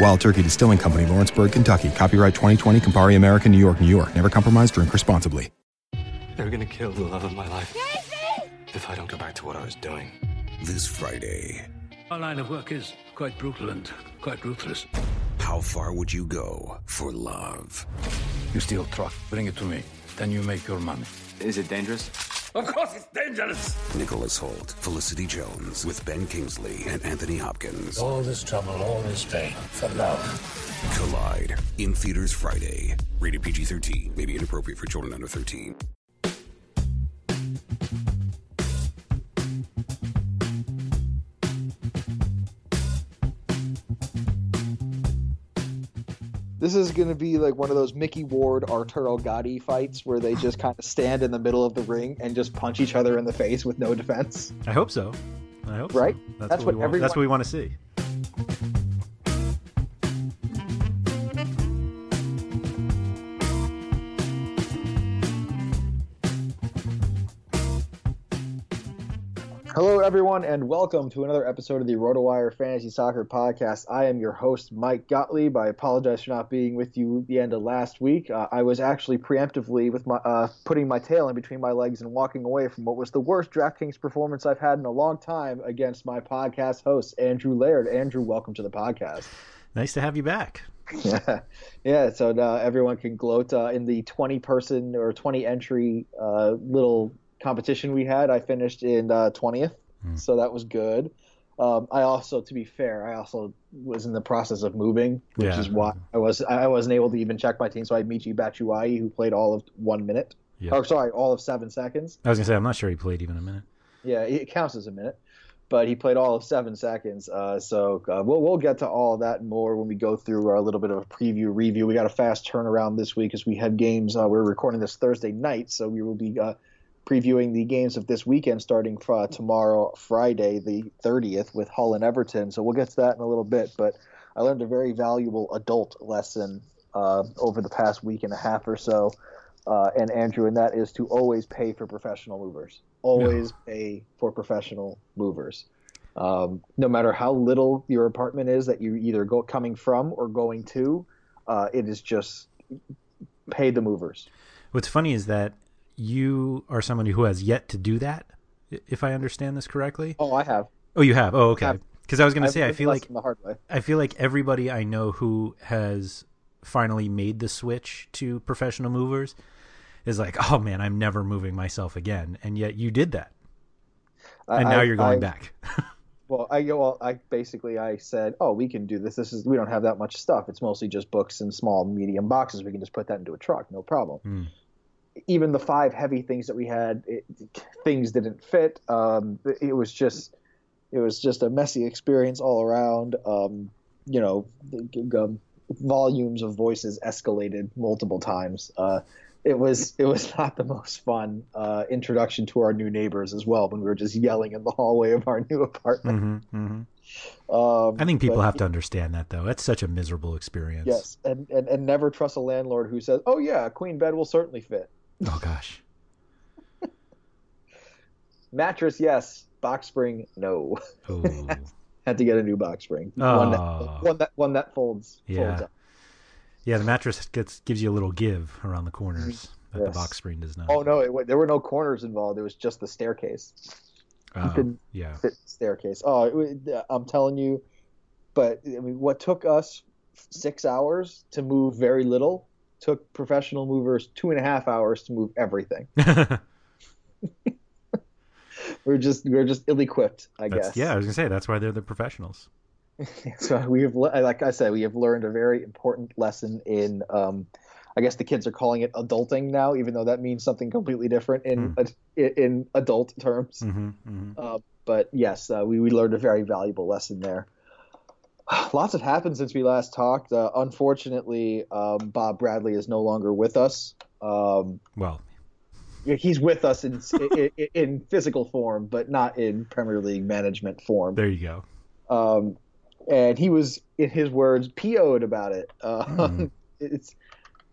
Wild Turkey Distilling Company, Lawrenceburg, Kentucky. Copyright 2020, Campari American, New York, New York. Never compromise, drink responsibly. They're gonna kill the love of my life. If I don't go back to what I was doing. This Friday, Our line of work is quite brutal and quite ruthless. how far would you go for love? You steal truck, bring it to me. Then you make your money. Is it dangerous? Of course it's dangerous. Nicholas Hoult, Felicity Jones, with Ben Kingsley and Anthony Hopkins. All this trouble, all this pain for love. Collide in theaters Friday. Rated PG 13, may be inappropriate for children under 13. This is going to be like one of those Mickey Ward Arturo Gatti fights where they just kind of stand in the middle of the ring and just punch each other in the face with no defense. I hope so. I hope Right? so. That's, That's what, what want. That's what we want to see. Everyone, and welcome to another episode of the RotoWire Fantasy Soccer Podcast. I am your host, Mike Gottlieb. I apologize for not being with you at the end of last week. Uh, I was actually preemptively with my uh, putting my tail in between my legs and walking away from what was the worst DraftKings performance I've had in a long time against my podcast host, Andrew Laird. Andrew, welcome to the podcast. Nice to have you back. yeah, yeah. So now everyone can gloat uh, in the 20 person or 20 entry uh, little competition we had. I finished in uh, 20th, so that was good. Um, I also, to be fair, I also was in the process of moving, which Yeah. is why I was I wasn't able to even check my team. So I had Michy Batshuayi, who played all of one minute. Yeah. Oh, sorry, all of seven seconds. I was gonna say I'm not sure he played even a minute. Yeah, it counts as a minute, but he played all of seven seconds. Uh, so uh, we'll we'll get to all of that and more when we go through our little bit of a preview review. We got a fast turnaround this week as we have games. Uh, we're recording this Thursday night, so we will be uh, previewing the games of this weekend starting uh, tomorrow, Friday, the 30th, with Hull and Everton. So we'll get to that in a little bit. But I learned a very valuable adult lesson uh, over the past week and a half or so. Uh, and Andrew, and that is to always pay for professional movers. Always pay for professional movers. Um, no matter how little your apartment is that you either go coming from or going to, uh, it is just pay the movers. What's funny is that you are someone who has yet to do that, if I understand this correctly. Oh, I have. Oh, you have. Oh, okay. Because I was going to say, I feel like the hard way. I feel like everybody I know who has finally made the switch to professional movers is like, oh man, I'm never moving myself again, and yet you did that, I- and now I- you're going I- back. Well, I well, I basically I said, oh, we can do this. This is we don't have that much stuff. It's mostly just books and small, medium boxes. We can just put that into a truck, no problem. Hmm. Even the five heavy things that we had, it, things didn't fit. Um, it was just, it was just a messy experience all around. Um, you know, the- um, volumes of voices escalated multiple times. Uh, it was it was not the most fun uh, introduction to our new neighbors as well when we were just yelling in the hallway of our new apartment. hmm hmm Um, I think people but- have to understand that though. That's such a miserable experience. Yes, and, and and never trust a landlord who says, "Oh yeah, a queen bed will certainly fit." Oh gosh. Mattress, yes. Box spring, no. Oh. Had to get a new box spring. One, Oh. that, one that one that folds. folds Yeah. up. Yeah, the mattress gets gives you a little give around the corners mm-hmm. that the box spring does not. Oh no, it, there were no corners involved. It was just the staircase. Oh, yeah. Fit the staircase. Oh, it, uh, I'm telling you. But I mean, what took us six hours to move very little took professional movers two and a half hours to move everything. we're just we're just ill-equipped, I That's, guess. yeah, I was gonna say that's why they're the professionals. so we have like i said we have learned a very important lesson in um, i guess the kids are calling it adulting now even though that means something completely different in Hmm. in, in adult terms hmm hmm uh, but yes uh, we, we learned a very valuable lesson there lots have happened since we last talked uh, unfortunately um, bob bradley is no longer with us um, Well, he's with us in, in, in physical form but not in premier league management form there you go. um, and he was, in his words, PO'd about it. Uh, Hmm. It's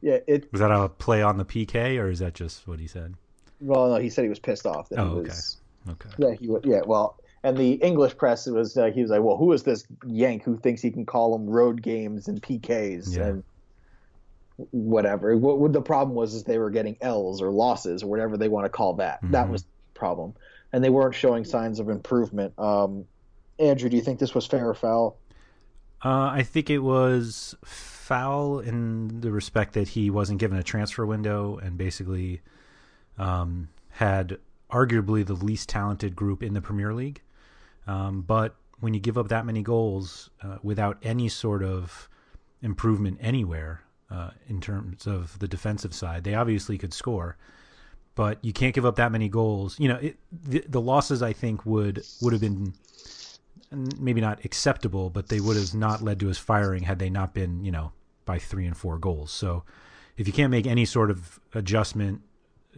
yeah, it. Was that a play on the PK or is that just what he said? Well, no, he said he was pissed off. That Oh, he okay. was, Okay. Yeah, he. Yeah, well, and the English press was uh, he was like, well, who is this Yank who thinks he can call them road games and PKs Yeah. and whatever. What, what the problem was is they were getting L's or losses or whatever they want to call that. That Mhm. was the problem, and they weren't showing signs of improvement. Um, Andrew, do you think this was fair or foul? Uh, I think it was foul in the respect that he wasn't given a transfer window and basically um, had arguably the least talented group in the Premier League. Um, but when you give up that many goals uh, without any sort of improvement anywhere uh, in terms of the defensive side, they obviously could score. But you can't give up that many goals. You know, it, the, the losses I think would would have been maybe not acceptable, but they would have not led to his firing had they not been, you know, by three and four goals. So if you can't make any sort of adjustment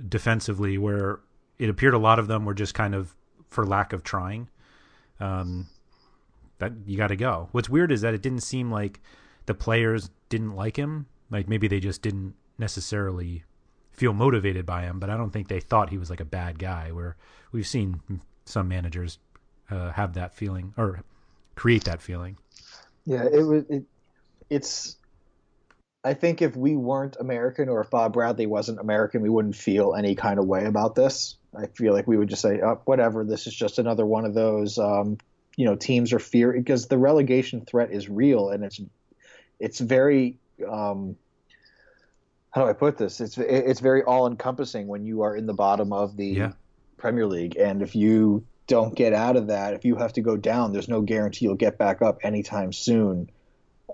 defensively, where it appeared a lot of them were just kind of for lack of trying, um, that you got to go. What's weird is that it didn't seem like the players didn't like him. Like maybe they just didn't necessarily feel motivated by him, but I don't think they thought he was like a bad guy. Where we've seen some managers uh, have that feeling or create that feeling. Yeah, it was. It, it's. I think if we weren't American, or if Bob Bradley wasn't American, we wouldn't feel any kind of way about this. I feel like we would just say, oh, "Whatever, this is just another one of those." Um, you know, teams are fear because the relegation threat is real, and it's it's very. Um, how do I put this? It's it's very all encompassing when you are in the bottom of the Yeah. Premier League, and if you don't get out of that, if you have to go down, there's no guarantee you'll get back up anytime soon.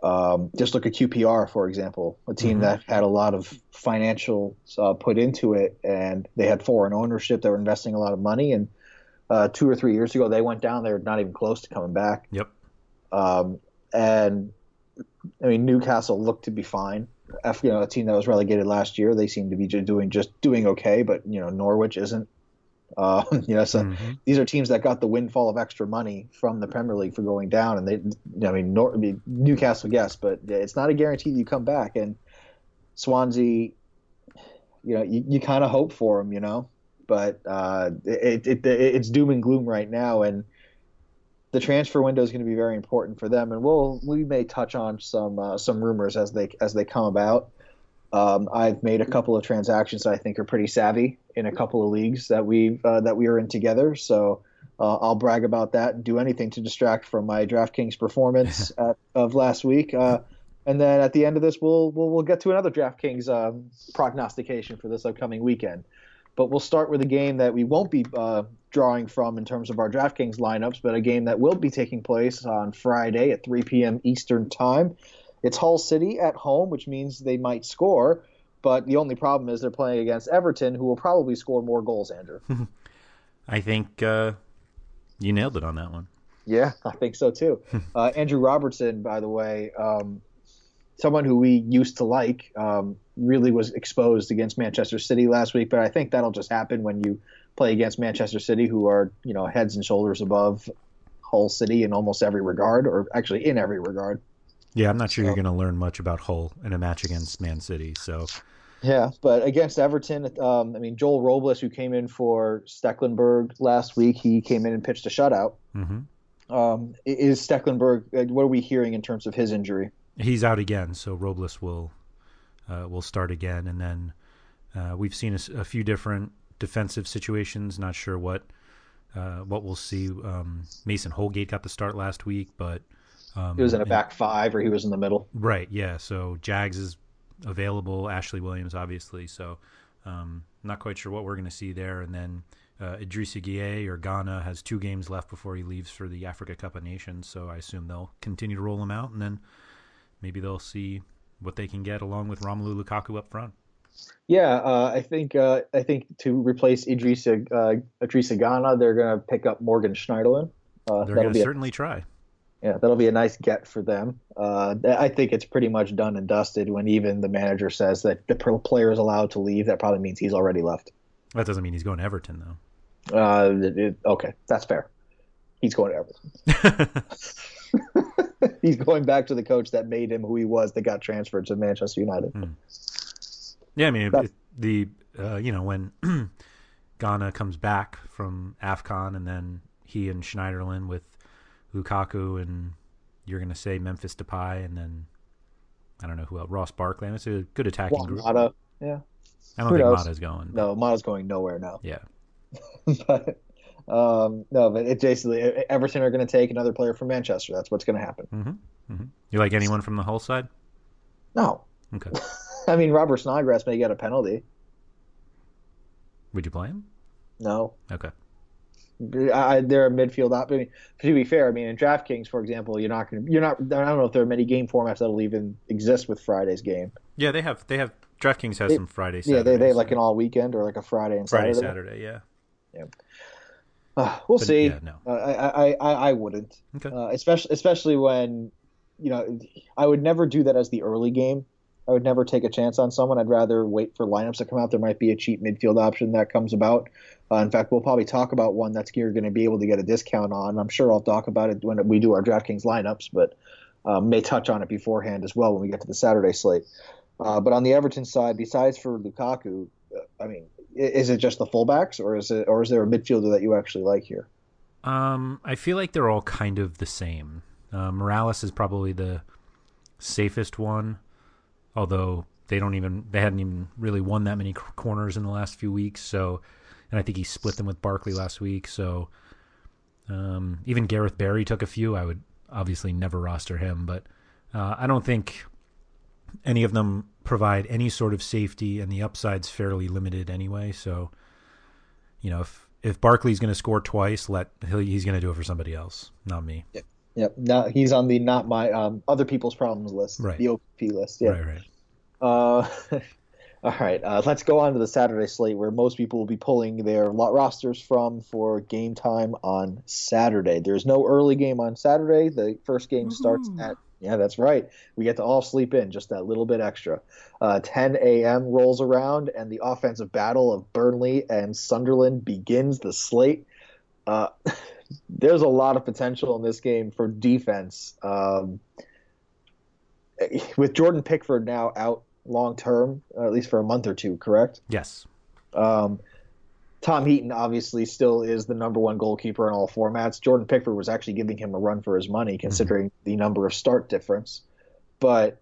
Um, just look at QPR, for example, a team Mhm. that had a lot of financial uh, put into it, and they had foreign ownership. They were investing a lot of money, and uh, two or three years ago, they went down. They're not even close to coming back. Yep. Um, and I mean, Newcastle looked to be fine. F, you know, a team that was relegated last year, they seem to be just doing just doing okay. But you know, Norwich isn't. Um, you know, so Mhm. these are teams that got the windfall of extra money from the Premier League for going down, and they, I mean, Nor, I mean Newcastle, yes, but it's not a guarantee that you come back. And Swansea, you know, you, you kind of hope for them, you know, but uh, it, it, it it's doom and gloom right now, and the transfer window is going to be very important for them. And we'll we may touch on some uh, some rumors as they as they come about. Um, I've made a couple of transactions that I think are pretty savvy in a couple of leagues that we uh, that we are in together. So uh, I'll brag about that and do anything to distract from my DraftKings performance at, of last week. Uh, and then at the end of this, we'll we'll, we'll get to another DraftKings um, prognostication for this upcoming weekend. But we'll start with a game that we won't be uh, drawing from in terms of our DraftKings lineups, but a game that will be taking place on Friday at 3 p.m. Eastern Time. It's Hull City at home, which means they might score. But the only problem is they're playing against Everton, who will probably score more goals, Andrew. I think uh, you nailed it on that one. Yeah, I think so too. uh, Andrew Robertson, by the way, um, someone who we used to like, um, really was exposed against Manchester City last week. But I think that'll just happen when you play against Manchester City, who are you know heads and shoulders above Hull City in almost every regard, or actually in every regard. Yeah, I'm not sure so, you're going to learn much about Hull in a match against Man City. So. Yeah, but against Everton, um, I mean Joel Robles, who came in for Stekelenburg last week, he came in and pitched a shutout. Mm-hmm. Um, is Stekelenburg? Uh, what are we hearing in terms of his injury? He's out again, so Robles will uh, will start again, and then uh, we've seen a, a, few different defensive situations. Not sure what uh, what we'll see. Um, Mason Holgate got the start last week, but um, he was in a back five, or he was in the middle. Right. Yeah. So Jags is available. Ashley Williams, obviously. So um, not quite sure what we're going to see there, and then. Uh, Idrissa Gueye or Gana has two games left before he leaves for the Africa Cup of Nations, so I assume they'll continue to roll him out, and then maybe they'll see what they can get along with Romelu Lukaku up front. Yeah, uh, I think uh, I think to replace Idrissa uh, Idrissa Gana, they're going to pick up Morgan Schneiderlin. Uh, they're going to certainly try. Yeah, that'll be a nice get for them. Uh, I think it's pretty much done and dusted when even the manager says that the player is allowed to leave. That probably means he's already left. That doesn't mean he's going to Everton, though. Uh, it, it, okay, that's fair. He's going to Everton. he's going back to the coach that made him who he was that got transferred to Manchester United. Hmm. Yeah, I mean it, the uh, you know when Gana comes back from Afcon and then he and Schneiderlin with Lukaku and you're going to say Memphis Depay and then I don't know who else Ross Barkley. It's a good attacking well, group. Mata, yeah. I don't who think knows? Mata's going. But... No, Mata's going nowhere now. Yeah. but um, no, but it basically Everton are going to take another player from Manchester. That's what's going to happen. Mm-hmm. Mm-hmm. You like anyone from the Hull side? No. Okay. I mean, Robert Snodgrass may get a penalty. Would you play him? No. Okay. I, they're a midfield op. I mean, to be fair, I mean, in DraftKings, for example, you're not going to, you're not. I don't know if there are many game formats that'll even exist with Friday's game. Yeah, they have. They have. DraftKings has they, some Friday. Yeah, they they have like an all weekend or like a Friday and Saturday. Friday Saturday. Saturday, yeah. Yeah. Uh, we'll but, see. Yeah, no. uh, I, I, I, I wouldn't. Okay. Uh, especially especially when, you know, I would never do that as the early game. I would never take a chance on someone. I'd rather wait for lineups to come out. There might be a cheap midfield option that comes about. Uh, in fact, we'll probably talk about one that's you're going to be able to get a discount on. I'm sure I'll talk about it when we do our DraftKings lineups, but um, may touch on it beforehand as well when we get to the Saturday slate. Uh, but on the Everton side, besides for Lukaku, uh, I mean, is it just the fullbacks, or is it, or is there a midfielder that you actually like here? Um, I feel like they're all kind of the same. Uh, Mirallas is probably the safest one, although they don't even they hadn't even really won that many corners in the last few weeks. So, and I think he split them with Barkley last week. So, um, even Gareth Barry took a few. I would obviously never roster him, but uh, I don't think any of them provide any sort of safety, and the upside's fairly limited anyway. So, you know, if if Barkley's going to score twice, let he's going to do it for somebody else, not me. Yep. Yep. Now he's on the not my um, other people's problems list, right. the OP list. Yeah. Right. Right. Uh, all right. Uh, let's go on to the Saturday slate, where most people will be pulling their rosters from for game time on Saturday. There's no early game on Saturday. The first game Woo-hoo. starts at yeah, that's right. We get to all sleep in just that little bit extra. Uh, 10 a.m. rolls around, and the offensive battle of Burnley and Sunderland begins the slate. Uh, there's a lot of potential in this game for defense. Um, with Jordan Pickford now out long term, at least for a month or two, correct? Yes. Um, Tom Heaton obviously still is the number one goalkeeper in all formats. Jordan Pickford was actually giving him a run for his money, considering mm-hmm. the number of start difference. But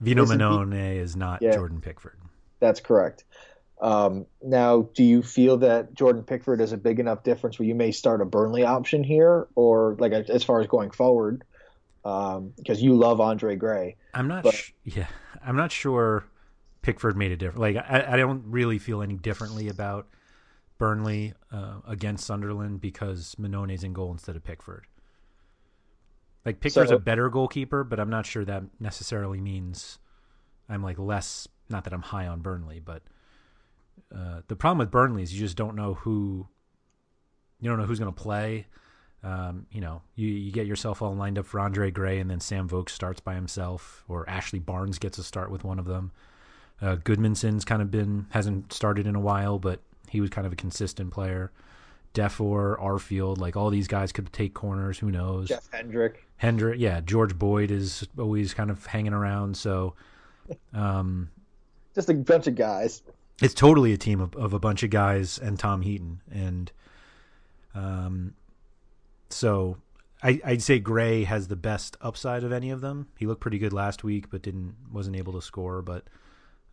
Vito Mannone is not yeah, Jordan Pickford. That's correct. Um, now, do you feel that Jordan Pickford is a big enough difference where you may start a Burnley option here, or like as far as going forward, because um, you love Andre Gray? I'm not. But... Sh- yeah, I'm not sure. Pickford made a difference. Like I, I don't really feel any differently about Burnley uh, against Sunderland because Mannone's in goal instead of Pickford. Like Pickford's so, a better goalkeeper, but I'm not sure that necessarily means I'm like less. Not that I'm high on Burnley, but uh, the problem with Burnley is you just don't know who. You don't know who's going to play. Um, you know, you, you get yourself all lined up for Andre Gray, and then Sam Vokes starts by himself, or Ashley Barnes gets a start with one of them. Uh, Gudmundsson's kind of been hasn't started in a while, but he was kind of a consistent player. Defour, Arfield, like all these guys could take corners. Who knows? Jeff Hendrick. Hendrick, yeah. George Boyd is always kind of hanging around. So, um, just a bunch of guys. It's totally a team of, of a bunch of guys and Tom Heaton, and um, so I, would say Gray has the best upside of any of them. He looked pretty good last week, but didn't wasn't able to score. But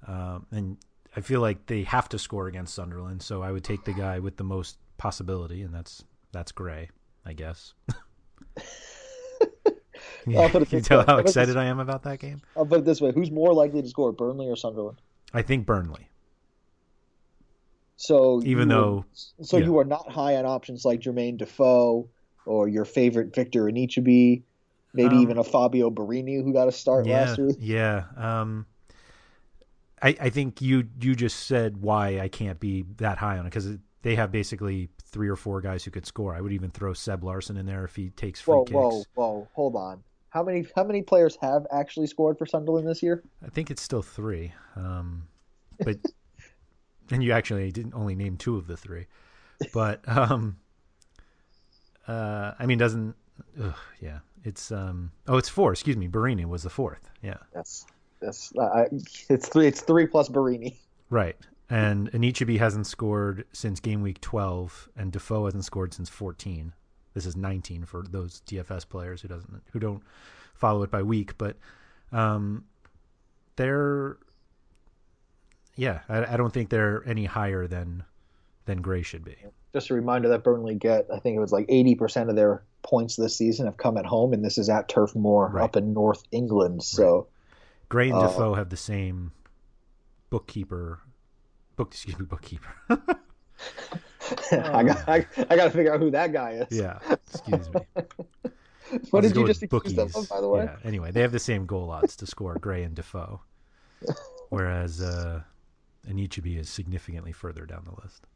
um, and I feel like they have to score against Sunderland, so I would take the guy with the most possibility, and that's that's Gray, I guess. yeah, can you tell way. how excited I am about that game? I'll put it this way: Who's more likely to score, Burnley or Sunderland? I think Burnley. So even though, so yeah. you are not high on options like Jermaine Defoe or your favorite Victor Anichebe, maybe um, even a Fabio Borini who got a start yeah, last week. Yeah. Um, I, I think you you just said why I can't be that high on it because they have basically three or four guys who could score. I would even throw Seb Larsson in there if he takes free whoa, kicks. Whoa, whoa, hold on. How many how many players have actually scored for Sunderland this year? I think it's still three. Um, but and you actually didn't only name two of the three. But um, uh, I mean, doesn't ugh, yeah? It's um, oh, it's four. Excuse me, Borini was the fourth. Yeah. Yes. Yes, I, it's three. It's three plus Borini. Right, and Anichebe hasn't scored since game week twelve, and Defoe hasn't scored since fourteen. This is nineteen for those DFS players who doesn't who don't follow it by week, but um, they're yeah, I, I don't think they're any higher than than Gray should be. Just a reminder that Burnley get, I think it was like 80% of their points this season have come at home, and this is at Turf Moor right. up in North England. So Gray and uh, Defoe have the same bookkeeper. Book, excuse me, bookkeeper. I got, I, I got to figure out who that guy is. Yeah, excuse me. what did you just accuse them of, by the way? Yeah. Anyway, they have the same goal odds to score, Gray and Defoe, whereas uh, Anichebe is significantly further down the list.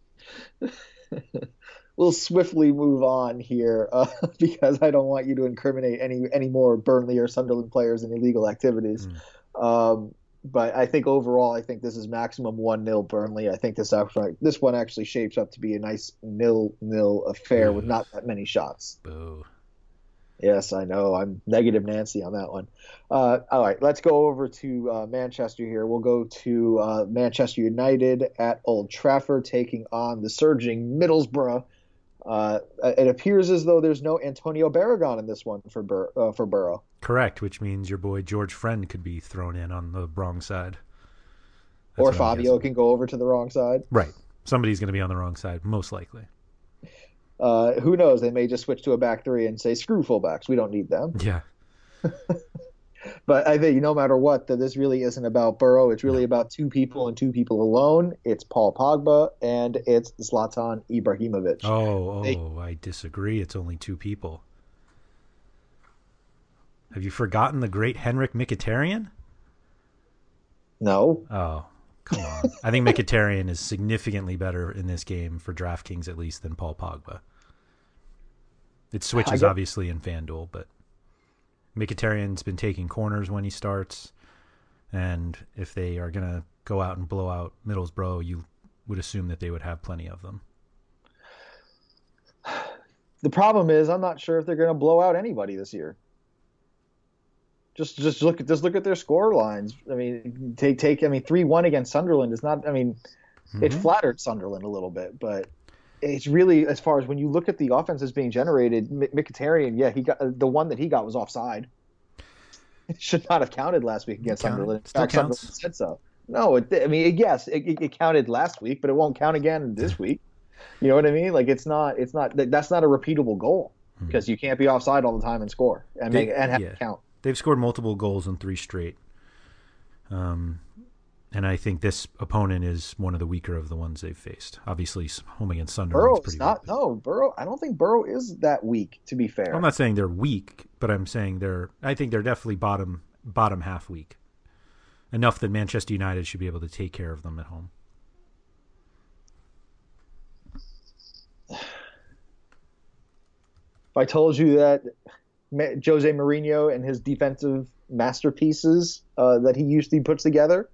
we'll swiftly move on here uh, because I don't want you to incriminate any any more Burnley or Sunderland players in illegal activities. Mm. Um, but I think overall, I think this is maximum one 0 Burnley. I think this actually, this one actually shapes up to be a nice nil nil affair with not that many shots. Boo. Yes, I know. I'm negative Nancy on that one. Uh, all right, let's go over to uh, Manchester here. We'll go to uh, Manchester United at Old Trafford taking on the surging Middlesbrough. Uh, it appears as though there's no Antonio Barragon in this one for Bur- uh, for Boro. Correct, which means your boy George Friend could be thrown in on the wrong side. That's or Fabio can go over to the wrong side. Right. Somebody's going to be on the wrong side, most likely. Uh, who knows? They may just switch to a back three and say, screw fullbacks. We don't need them. Yeah. but I think no matter what, that this really isn't about Boro. It's really about two people and two people alone. It's Paul Pogba and it's Zlatan Ibrahimovic. Oh, oh, they, I disagree. It's only two people. Have you forgotten the great Henrikh Mkhitaryan? No. Oh, come on. I think Mkhitaryan is significantly better in this game for DraftKings at least than Paul Pogba. It switches get... obviously in FanDuel, but Mkhitaryan's been taking corners when he starts, and if they are going to go out and blow out Middlesbrough, you would assume that they would have plenty of them. The problem is, I'm not sure if they're going to blow out anybody this year. Just just look at just look at their score lines. I mean, take take. I mean, three one against Sunderland is not. I mean, mm-hmm. it flattered Sunderland a little bit, but it's really as far as when you look at the offenses being generated. Mkhitaryan, yeah, he got the one that he got was offside. It should not have counted last week against Sunderland. Still counts. Sunderland said so. No, it, I mean, yes, it, it counted last week, but it won't count again this week. You know what I mean? Like it's not, it's not, that's not a repeatable goal because you can't be offside all the time and score and make and have yeah. count. They've scored multiple goals in three straight. Um, and I think this opponent is one of the weaker of the ones they've faced. Obviously, home against Sunderland Boro is is not. weak. No, Boro. I don't think Boro is that weak. To be fair, I'm not saying they're weak, but I'm saying they're. I think they're definitely bottom bottom half weak. Enough that Manchester United should be able to take care of them at home. if I told you that Jose Mourinho and his defensive masterpieces uh, that he usually puts together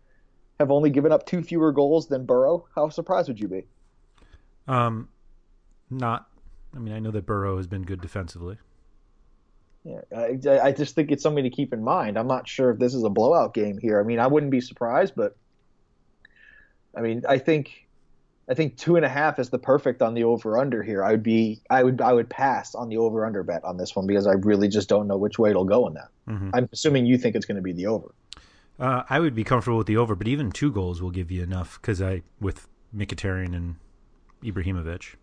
have only given up two fewer goals than Boro, how surprised would you be? Um, not. I mean, I know that Boro has been good defensively. Yeah, I, I just think it's something to keep in mind. I'm not sure if this is a blowout game here. I mean, I wouldn't be surprised, but I mean, I think I think two and a half is the perfect on the over under here. I would be I would I would pass on the over under bet on this one because I really just don't know which way it'll go in that. Mhm. I'm assuming you think it's going to be the over. Uh, I would be comfortable with the over, but even two goals will give you enough because I with Mkhitaryan and Ibrahimovic.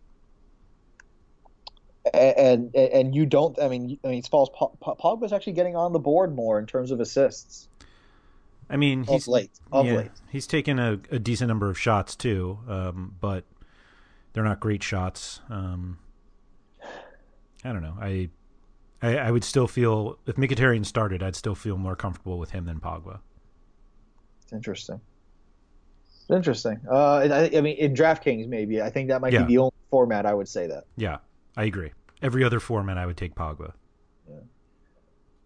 and and, and you don't. I mean, I mean, Po- Po- Pogba's actually getting on the board more in terms of assists. I mean, Of he's late, of yeah, late. he's taken a, a decent number of shots too, um, but they're not great shots. Um, I don't know. I, I I would still feel if Mkhitaryan started, I'd still feel more comfortable with him than Pogba. It's interesting. It's interesting. Uh, I, I mean, in DraftKings, maybe I think that might Yeah. be the only format I would say that. Yeah, I agree. Every other format, I would take Pogba. Yeah.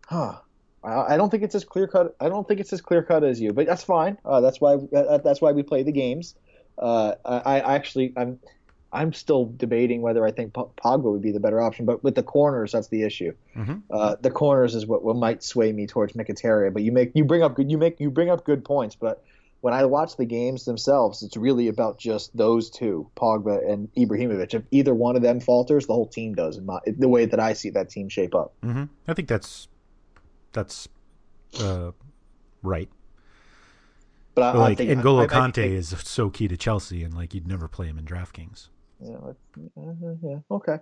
Huh. I don't think it's as clear cut. I don't think it's as clear cut as you, but that's fine. Uh, that's why that, that's why we play the games. Uh, I, I actually I'm I'm still debating whether I think Pogba would be the better option, but with the corners, that's the issue. Mhm. Uh, the corners is what, what might sway me towards Mkhitaryan. But you make you bring up good you make you bring up good points. But when I watch the games themselves, it's really about just those two, Pogba and Ibrahimovic. If either one of them falters, the whole team does. In my, the way that I see that team shape up. hmm I think that's that's uh, right. But I, But I like think I- I N'Golo Kante taking- is so key to Chelsea, and like you'd never play him in DraftKings. Yeah, uh, yeah, okay.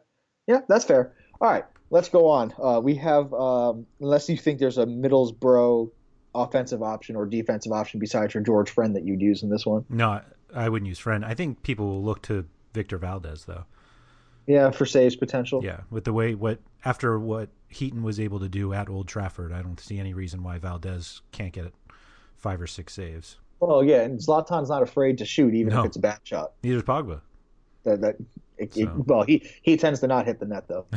Yeah, that's fair. All right, let's go on. Uh, we have, um, unless you think there's a Middlesbrough offensive option or defensive option besides your George Friend that you'd use in this one. No, I, I wouldn't use friend. I think people will look to Victor Valdez though. Yeah, for saves potential. Yeah, with the way what after what Heaton was able to do at Old Trafford, I don't see any reason why Valdez can't get five or six saves. Well, yeah, and Zlatan's not afraid to shoot even No. if it's a bad shot. Neither is Pogba. That that it, it- well, he he tends to not hit the net though.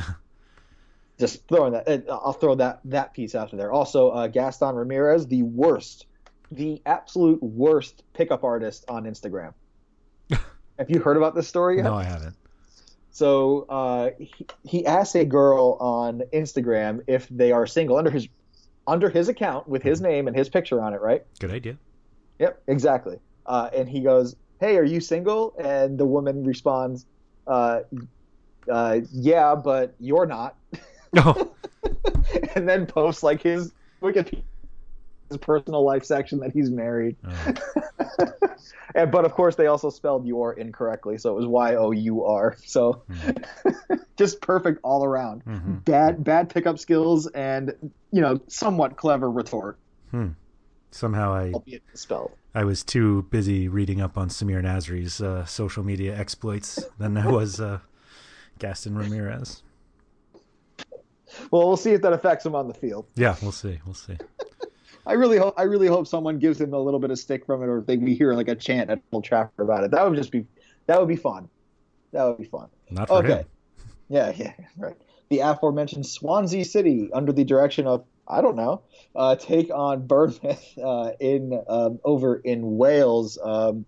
Just throwing that, I'll throw that that piece after there. Also, uh, Gaston Ramirez, the worst, the absolute worst pickup artist on Instagram. Have you heard about this story yet? No, I haven't. So uh, he, he asked a girl on Instagram if they are single under his under his account with his name and his picture on it, right? Good idea. Yep, exactly. Uh, and he goes, "Hey, are you single?" And the woman responds, uh, uh, "Yeah, but you're not." No. and then posts like his Wikipedia, personal life section that he's married. Oh. and but of course they also spelled your incorrectly, so it was Y O U R. So just perfect all around. Mhm. Bad bad pickup skills and you know somewhat clever retort, Hmm. Somehow I. I was too busy reading up on Samir Nasri's uh, social media exploits than I was uh, Gaston Ramirez. Well, we'll see if that affects him on the field. Yeah, we'll see. We'll see. I really hope I really hope someone gives him a little bit of stick from it, or if they we hear like a chant at Old Trafford about it. That would just be that would be fun. That would be fun. Not for okay. him. Yeah, yeah, right. The aforementioned Swansea City, under the direction of I don't know, uh, take on Bournemouth uh, in um, over in Wales. Um,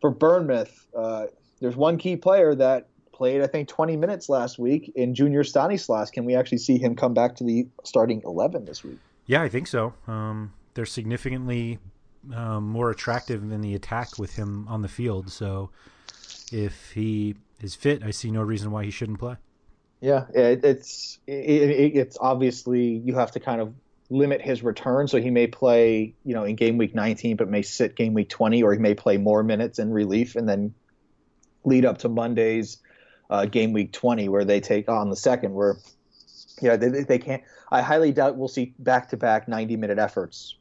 for Bournemouth, uh, there's one key player that played I think 20 minutes last week in Junior Stanislas. Can we actually see him come back to the starting 11 this week? Yeah, I think so. Um, they're significantly um, more attractive in the attack with him on the field. So if he is fit, I see no reason why he shouldn't play. Yeah, it, it's it, it, it's obviously you have to kind of limit his return, so he may play, you know, in game week 19, but may sit game week 20, or he may play more minutes in relief and then lead up to Monday's uh, game week 20, where they take on the second, where yeah, they, they can't. I highly doubt we'll see back to back 90 minute efforts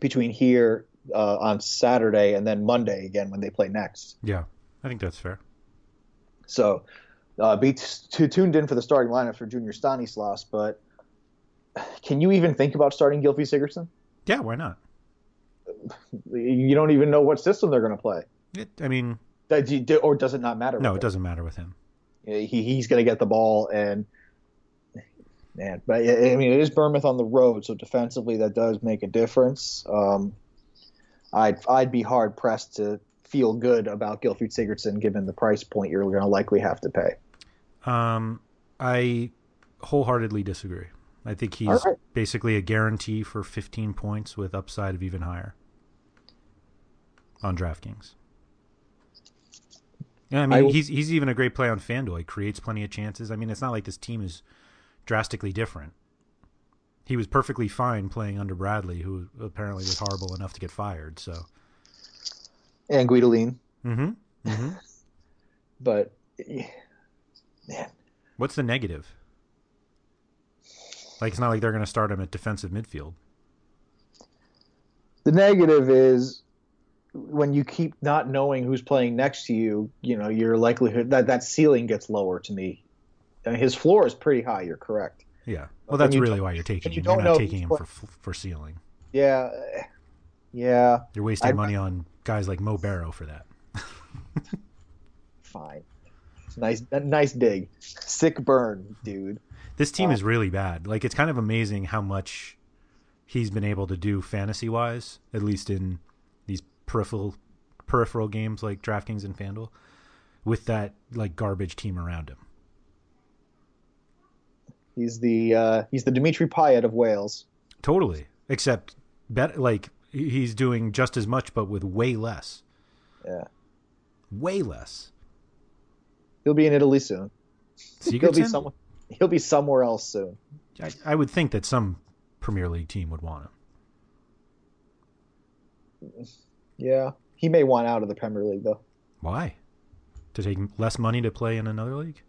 between here uh, on Saturday and then Monday again when they play next. Yeah, I think that's fair. So uh, be t- tuned in for the starting lineup for Junior Stanislas, but can you even think about starting Gylfi Sigurdsson? Yeah, why not? You don't even know what system they're going to play. It, I mean, or does it not matter? No, it doesn't matter with him. He, he's going to get the ball, and man, but I mean, it is Bournemouth on the road, so defensively that does make a difference. Um, I'd I'd be hard pressed to feel good about Gylfi Sigurdsson given the price point you're going to likely have to pay. Um, I wholeheartedly disagree. I think he's right. basically a guarantee for 15 points with upside of even higher on DraftKings. Yeah, I mean, I he's he's even a great play on FanDuel. He creates plenty of chances. I mean, it's not like this team is drastically different. He was perfectly fine playing under Bradley, who apparently was horrible enough to get fired. So, and Guidolin. Mm-hmm. mm-hmm. but man, what's the negative? Like it's not like they're going to start him at defensive midfield. The negative is when you keep not knowing who's playing next to you. You know, your likelihood that that ceiling gets lower to me. His floor is pretty high. You're correct. Yeah. Well, that's really why you're taking him. You are not taking him for for ceiling. Yeah. Yeah. You're wasting I, money on guys like Mo Barrow for that. Fine. Nice, nice dig. Sick burn, dude. This team is really bad. Like it's kind of amazing how much he's been able to do fantasy wise, at least in these peripheral peripheral games like DraftKings and FanDuel, with that like garbage team around him. He's the uh, he's the Dimitri Payet of Wales. Totally, except bet like he's doing just as much, but with way less. Yeah, way less. He'll be in Italy soon. Sigurdsson? He'll be somewhere. He'll be somewhere else soon. I, I would think that some Premier League team would want him. Yeah, he may want out of the Premier League though. Why? To take less money to play in another league?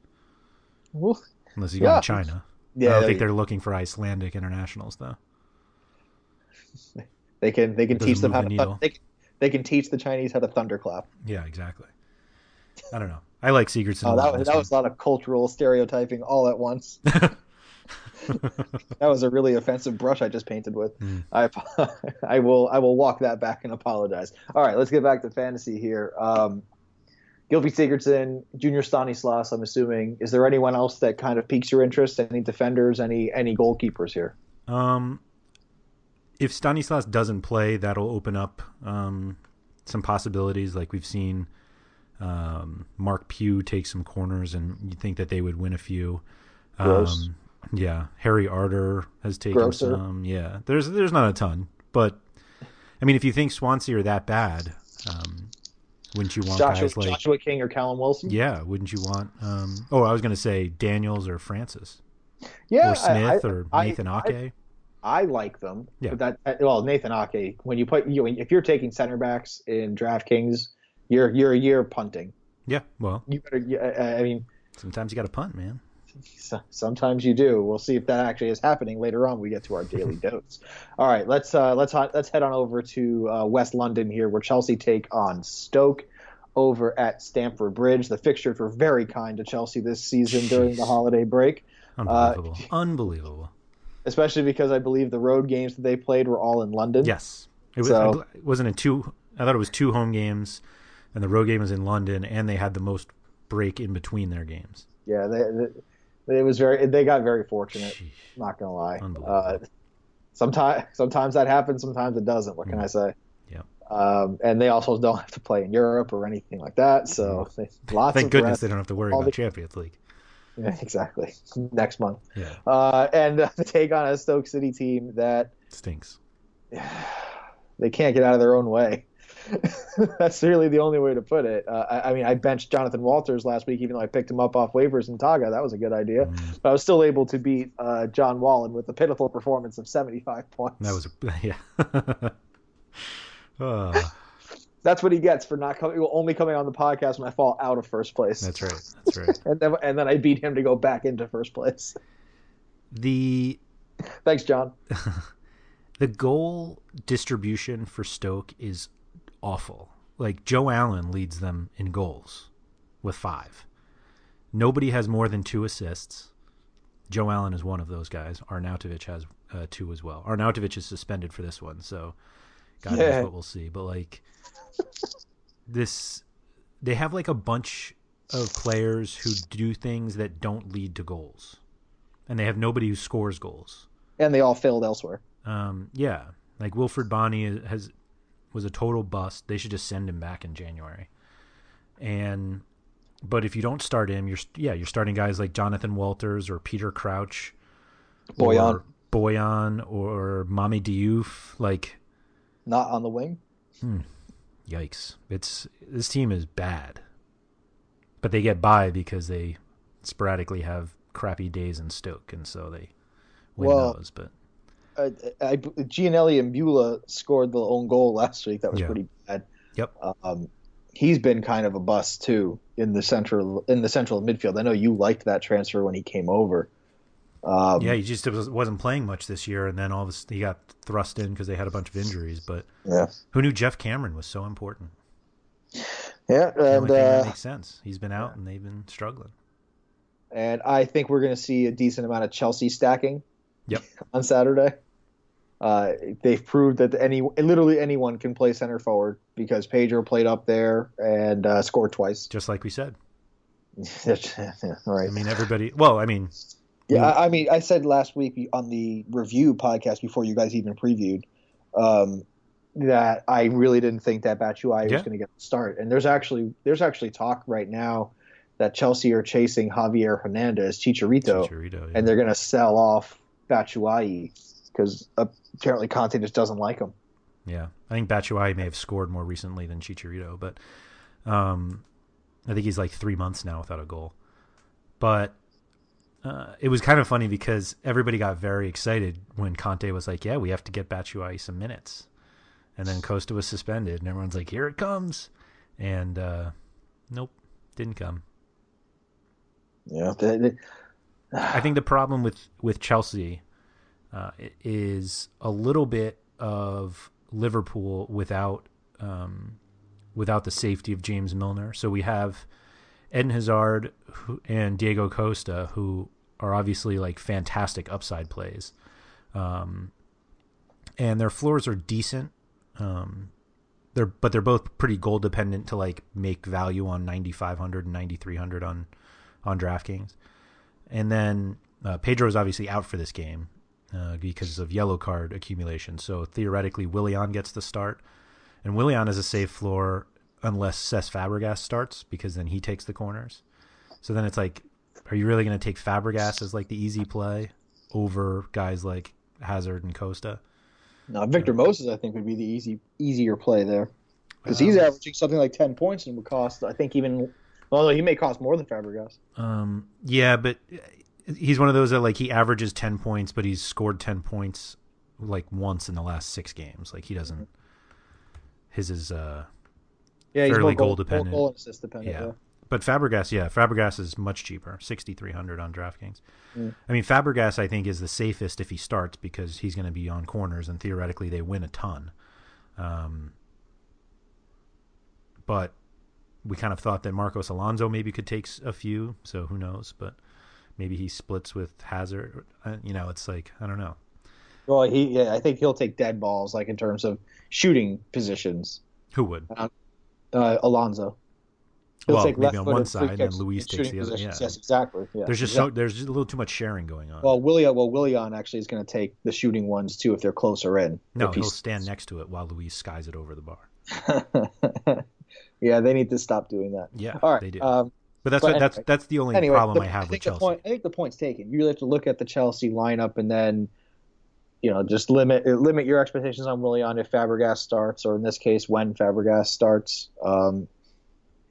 Well, unless you yeah. go to China. Yeah, I don't think they're looking for Icelandic internationals though. They can they can teach them how the to they, they can teach the Chinese how to thunderclap. Yeah, exactly. I don't know. I like Sigurdsson. Oh, that, was, that was a lot of cultural stereotyping all at once. that was a really offensive brush I just painted with. Mm. I I will I will walk that back and apologize. All right, let's get back to fantasy here. Um, Gylfi Sigurdsson, Junior Stanislas, I'm assuming. Is there anyone else that kind of piques your interest? Any defenders? Any any goalkeepers here? Um, if Stanislas doesn't play, that'll open up um, some possibilities. Like we've seen um, Marc Pugh take some corners, and you think that they would win a few. Um, yeah, Harry Arter has taken Grosser. some. Yeah, there's there's not a ton, but I mean, if you think Swansea are that bad, um, wouldn't you want Joshua, guys like Joshua King or Callum Wilson? Yeah, wouldn't you want? Um, oh, I was going to say Daniels or Francis. Yeah, or Smith I, or Nathan I, Ake. I, I, like them. Yeah. But that well, Nathan Ake. When you put you, if you're taking center backs in DraftKings, you're you're a year punting. Yeah. Well, you better. I mean, sometimes you got to punt, man. Sometimes you do. We'll see if that actually is happening later on. We get to our daily dose. All right, let's uh, let's let's head on over to uh, West London here, where Chelsea take on Stoke over at Stamford Bridge. The fixtures were very kind to Chelsea this season during the holiday break. Unbelievable. Uh, Unbelievable. Especially because I believe the road games that they played were all in London. Yes. It was, so, wasn't it two. I thought it was two home games, and the road game was in London, and they had the most break in between their games. Yeah, they, they it was very they got very fortunate. Sheesh. Not gonna lie. Uh, sometimes sometimes that happens. Sometimes it doesn't. What can mm. I say? Yeah. Um, and they also don't have to play in Europe or anything like that. So mm. lots. Thank goodness they don't have to worry about the, Champions League. Yeah, exactly. Next month. Yeah. Uh, and uh, take on a Stoke City team that stinks. They can't get out of their own way. That's really the only way to put it. Uh, I, I, mean, I benched Jonathan Walters last week, even though I picked him up off waivers in Taga. That was a good idea. Mm. But I was still able to beat uh, John Wallen with a pitiful performance of 75 points. That was, yeah. uh. That's what he gets for not coming, only coming on the podcast when I fall out of first place. That's right. That's right. and then, and then I beat him to go back into first place. The thanks, John. the goal distribution for Stoke is awful. Like Joe Allen leads them in goals with five. Nobody has more than two assists. Joe Allen is one of those guys. Arnautovic has uh, two as well. Arnautovic is suspended for this one, so God yeah. knows what we'll see. But like this, they have like a bunch of players who do things that don't lead to goals, and they have nobody who scores goals. And they all failed elsewhere. Um, yeah, like Wilfried Bony has was a total bust. They should just send him back in January. And but if you don't start him, you're yeah you're starting guys like Jonathan Walters or Peter Crouch, Bojan, or Bojan or Mame Diouf. Like not on the wing. Hmm, yikes! It's this team is bad, but they get by because they sporadically have crappy days in Stoke, and so they win well, those. But uh, I, Giannelli Imbula scored the own goal last week. That was yeah. pretty bad. Yep. Um, he's been kind of a bust too in the central in the central midfield. I know you liked that transfer when he came over. Um, yeah, he just wasn't playing much this year, and then all of a, sudden he got thrust in because they had a bunch of injuries. But yeah, who knew Geoff Cameron was so important? Yeah, and uh, makes sense. He's been out, yeah. and they've been struggling. And I think we're going to see a decent amount of Chelsea stacking. Yep. On Saturday. Uh, they've proved that any literally anyone can play center forward because Pedro played up there and uh, scored twice. Just like we said. right. I mean, everybody. Well, I mean. Yeah, I, I, mean, I said last week on the review podcast before you guys even previewed um, that I really didn't think that Batshuayi yeah. was going to get the start, and there's actually there's actually talk right now that Chelsea are chasing Javier Hernandez, Chicharito, Chicharito yeah. and they're going to sell off Batshuayi because apparently Conte just doesn't like him. Yeah, I think Batshuayi may have scored more recently than Chicharito, but um, I think he's like three months now without a goal. But uh, it was kind of funny because everybody got very excited when Conte was like, "Yeah, we have to get Batshuayi some minutes," and then Costa was suspended, and everyone's like, "Here it comes," and uh, nope, didn't come. Yeah, they, they... I think the problem with with Chelsea uh, is a little bit of Liverpool without um, without the safety of James Milner. So we have Eden Hazard and Diego Costa, who are obviously like fantastic upside plays, um, and their floors are decent. Um, they're but they're both pretty goal dependent to like make value on 9500 and 9300 on on DraftKings. And then uh, Pedro is obviously out for this game, uh, because of yellow card accumulation. So theoretically, Willian gets the start, and Willian is a safe floor unless Cesc Fabregas starts because then he takes the corners. So then it's like, are you really going to take Fabregas as like the easy play over guys like Hazard and Costa? No, Victor Moses I think would be the easy easier play there because he's um, averaging something like ten points and would cost I think even although he may cost more than Fabregas. Um, yeah, but he's one of those that like he averages 10 points but he's scored 10 points like once in the last six games like he doesn't his is uh yeah fairly goal, goal, dependent goal assist dependent yeah. yeah. but Fabregas yeah Fabregas is much cheaper 6300 on DraftKings mm. I mean Fabregas I think is the safest if he starts because he's going to be on corners and theoretically they win a ton um but we kind of thought that Marcos Alonso maybe could take a few so who knows but maybe he splits with Hazard. Uh, you know, it's like I don't know. Well, he yeah, I think he'll take dead balls, like in terms of shooting positions. Who would? Uh, uh, Alonso. He'll well, maybe on one side, and then Luiz takes the other. Yeah. Yes, exactly. Yeah, there's just exactly. so there's just a little too much sharing going on. Well, Willian, well, Willian actually is going to take the shooting ones too if they're closer in. No, he'll stand next to it while Luiz skies it over the bar. yeah, they need to stop doing that. Yeah, all right. They do. Um, but that's but what, anyway, that's that's the only anyway, problem the, I have I with Chelsea. Point, I think the point's taken. You really have to look at the Chelsea lineup and then you know, just limit limit your expectations on Willian if Fabregas starts, or in this case, when Fabregas starts. Um,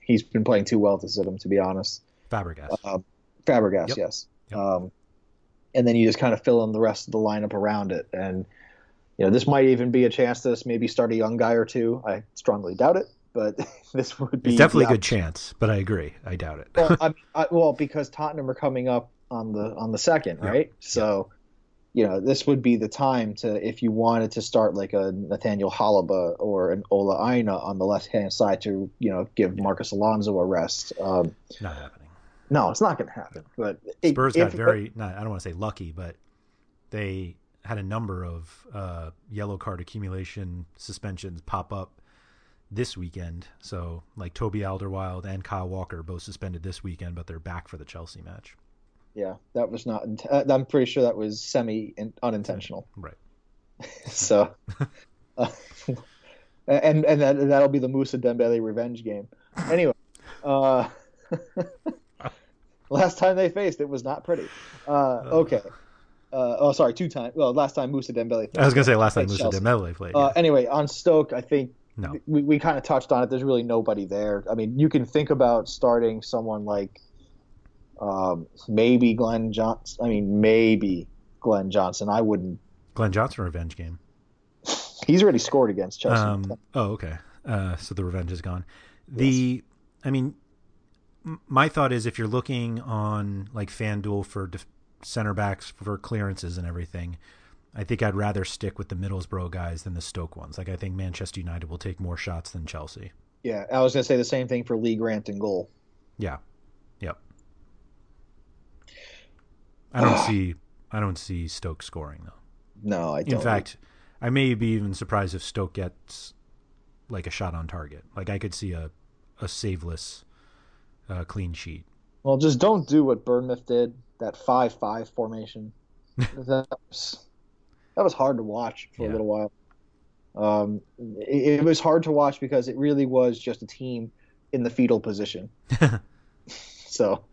he's been playing too well to sit him, to be honest. Fabregas. Um, Fabregas, Yep. yes. Yep. Um, and then you just kind of fill in the rest of the lineup around it. And you know, this might even be a chance to maybe start a young guy or two. I strongly doubt it, but this would be It's definitely a good chance, but I agree. I doubt it. well, I, I, well, because Tottenham are coming up on the on the second, right? So, you know, this would be the time to if you wanted to start like a Nathaniel Chalobah or an Ola Aina on the left hand side to you know give Marcos Alonso a rest. Um, not happening. no, it's not going to happen. But it- Spurs if- got very not I don't want to say lucky, but they had a number of uh, yellow card accumulation suspensions pop up this weekend. So like Toby Alderweireld and Kyle Walker both suspended this weekend, but they're back for the Chelsea match. yeah, that was not. uh, I'm pretty sure that was semi in- unintentional. Right. So, uh, and and that that'll be the Mousa Dembele revenge game. Anyway, uh, last time they faced, it was not pretty. Uh, okay. Uh, oh, sorry, two times. Well, last time Mousa Dembele. I was gonna say last time Musa Chelsea. Dembele played. Uh, anyway, on Stoke, I think No. we, we kind of touched on it. There's really nobody there. I mean, you can think about starting someone like um, maybe Glenn Johnson. I mean, maybe Glenn Johnson. I wouldn't. Glenn Johnson revenge game. He's already scored against Chelsea. Um, oh, okay. Uh, so the revenge is gone. The, I mean, m- my thought is if you're looking on like FanDuel for def- center backs for clearances and everything, I think I'd rather stick with the Middlesbrough guys than the Stoke ones. Like I think Manchester United will take more shots than Chelsea. yeah, I was going to say the same thing for Lee Grant and goal. Yeah. Yep. I don't see. I don't see Stoke scoring though. No, I don't. In fact, I may be even surprised if Stoke gets like a shot on target. Like I could see a a saveless uh, clean sheet. well, just don't do what Bournemouth did. That five-five formation. that was that was hard to watch for Yeah. a little while. Um, it, it was hard to watch because it really was just a team in the fetal position. so,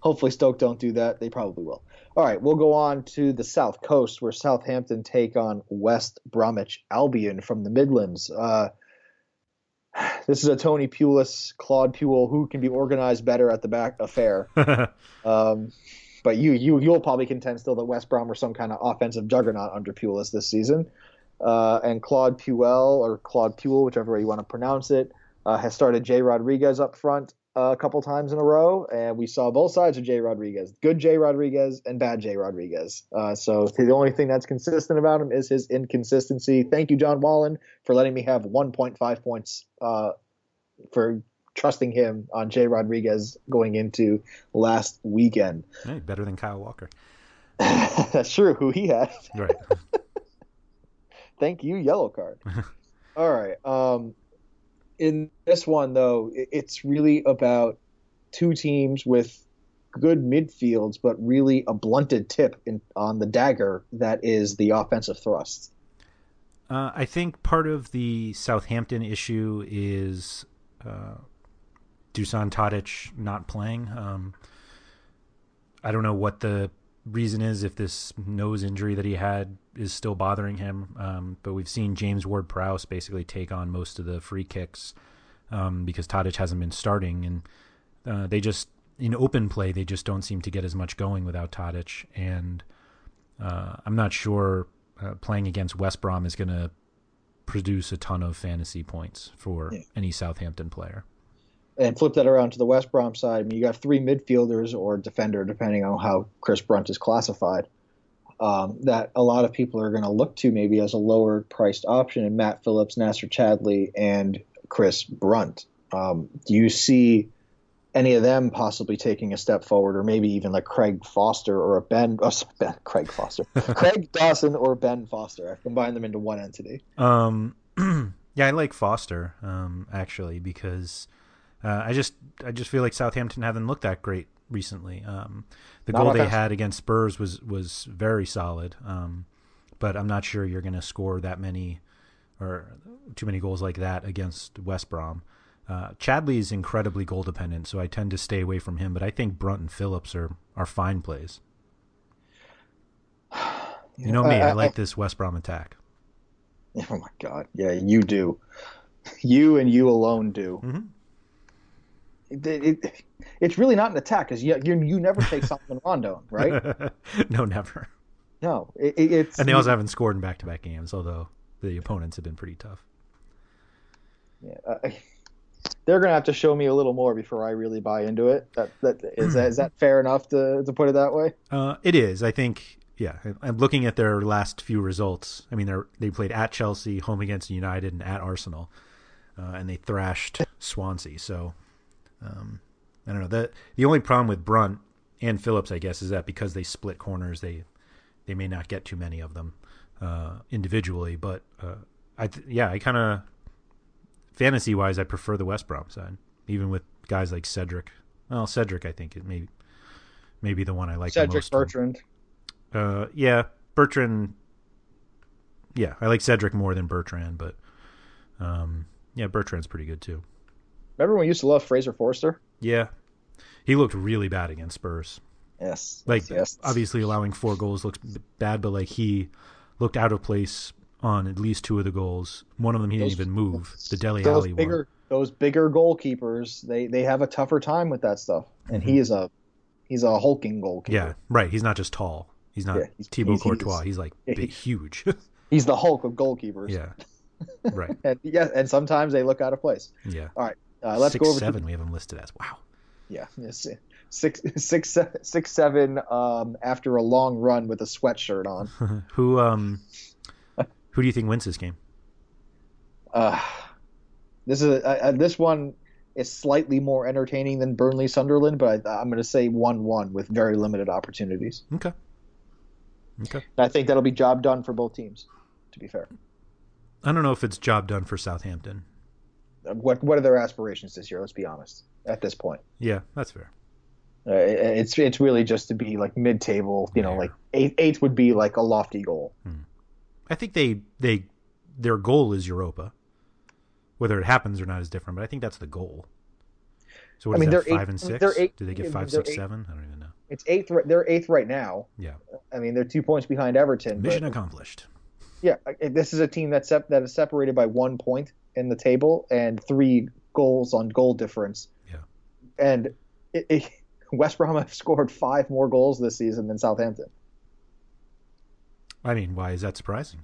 hopefully, Stoke don't do that. They probably will. All right, we'll go on to the South Coast where Southampton take on West Bromwich Albion from the Midlands. Uh, this is a Tony Pulis, Claude Puel, who can be organized better at the back affair. Um, but you you you'll probably contend still that West Brom are some kind of offensive juggernaut under Pulis this season. Uh, and Claude Puel or Claude Puel, whichever way you want to pronounce it, uh, has started Jay Rodriguez up front uh, a couple times in a row, and we saw both sides of Jay Rodriguez, good Jay Rodriguez and bad Jay Rodriguez. Uh, so the only thing that's consistent about him is his inconsistency. Thank you, John Wallen, for letting me have 1.5 points uh, for trusting him on Jay Rodriguez going into last weekend. hey, better than Kyle Walker. That's true. Who he had. Right. Thank you, yellow card. All right. Um, in this one, though, it's really about two teams with good midfields, but really a blunted tip in, on the dagger that is the offensive thrust. Uh, I think part of the Southampton issue is uh, Dusan Tadic not playing. Um, I don't know what the reason is if this nose injury that he had is still bothering him. Um, but we've seen James Ward Prowse basically take on most of the free kicks um, because Tadic hasn't been starting, and uh, they just in open play they just don't seem to get as much going without Tadic, and uh, I'm not sure uh, playing against West Brom is going to produce a ton of fantasy points for Yeah. any Southampton player. And flip that around to the West Brom side. I mean, you got three midfielders or defender, depending on how Chris Brunt is classified. Um, that a lot of people are going to look to maybe as a lower priced option in Matt Phillips, Nacer Chadli, and Chris Brunt. Um, do you see any of them possibly taking a step forward, or maybe even like Craig Foster or a Ben, oh, sorry, ben Craig Foster, Craig Dawson or Ben Foster? I've combined them into one entity. Um, yeah, I like Foster um, actually because uh, I just I just feel like Southampton haven't looked that great recently. Um, the Not goal they had against Spurs was was very solid, um, but I'm not sure you're going to score that many or too many goals like that against West Brom. Uh, Chadli is incredibly goal dependent, so I tend to stay away from him. But I think Brunt and Phillips are are fine plays. You know me, I, I, I like this West Brom attack. Oh my god, yeah, you do. You and you alone do. Mm-hmm. It, it, it's really not an attack because you, you you never take Salomon Rondon, right? no, never. No, it, it's and they also haven't scored in back-to-back games, although the opponents have been pretty tough. Yeah, uh, they're gonna have to show me a little more before I really buy into it. That that is that, is that fair enough to to put it that way? Uh, it is. I think. Yeah, I'm looking at their last few results. I mean, they they played at Chelsea, home against United, and at Arsenal, uh, and they thrashed Swansea. So, um, I don't know. The the only problem with Brunt and Phillips, I guess, is that because they split corners, they they may not get too many of them uh, individually. But uh, I th- yeah, I kind of fantasy wise, I prefer the West Brom side, even with guys like Cedric. Well, Cedric, I think it may maybe the one I like Cedric the most. Cedric Bertrand. Uh, yeah, Bertrand. Yeah, I like Cedric more than Bertrand, but um, yeah, Bertrand's pretty good too. Remember when we used to love Fraser Forster? Yeah, he looked really bad against Spurs. Yes, like yes. obviously allowing four goals looks bad, but like he looked out of place on at least two of the goals. One of them he those, didn't even move. The Dele Alli bigger, one. Those bigger goalkeepers, they they have a tougher time with that stuff. And mm-hmm. he is a he's a hulking goalkeeper. Yeah, right. He's not just tall. He's not yeah, he's, Thibaut he's, Courtois. He's, he's like yeah, big, huge. he's the Hulk of goalkeepers. Yeah. Right. and yeah, and sometimes they look out of place. Yeah. All right. Uh, let's six, go over seven. To... We have him listed as wow. Yeah. Six, six, six, seven. Um, after a long run with a sweatshirt on. who um who do you think wins this game? Uh, this is a, a, this one is slightly more entertaining than Burnley Sunderland, but I, am going to say one-one with very limited opportunities. Okay. Okay. And I think that'll be job done for both teams. To be fair. I don't know if it's job done for Southampton. What What are their aspirations this year? Let's be honest. At this point. Yeah, that's fair. Uh, it's it's really just to be like mid table. You know, like eight eight would be like a lofty goal. Hmm. I think they they their goal is Europa. Whether it happens or not is different, but I think that's the goal. So what I mean, they're five eight, and 6 eight, Do they get five, six, eight, seven? I don't even know. It's eighth. They're eighth right now. Yeah. I mean, they're two points behind Everton. Mission but, accomplished. Yeah, this is a team that's sep- that is separated by one point in the table and three goals on goal difference. Yeah. And it, it, West Brom have scored five more goals this season than Southampton. I mean, why is that surprising?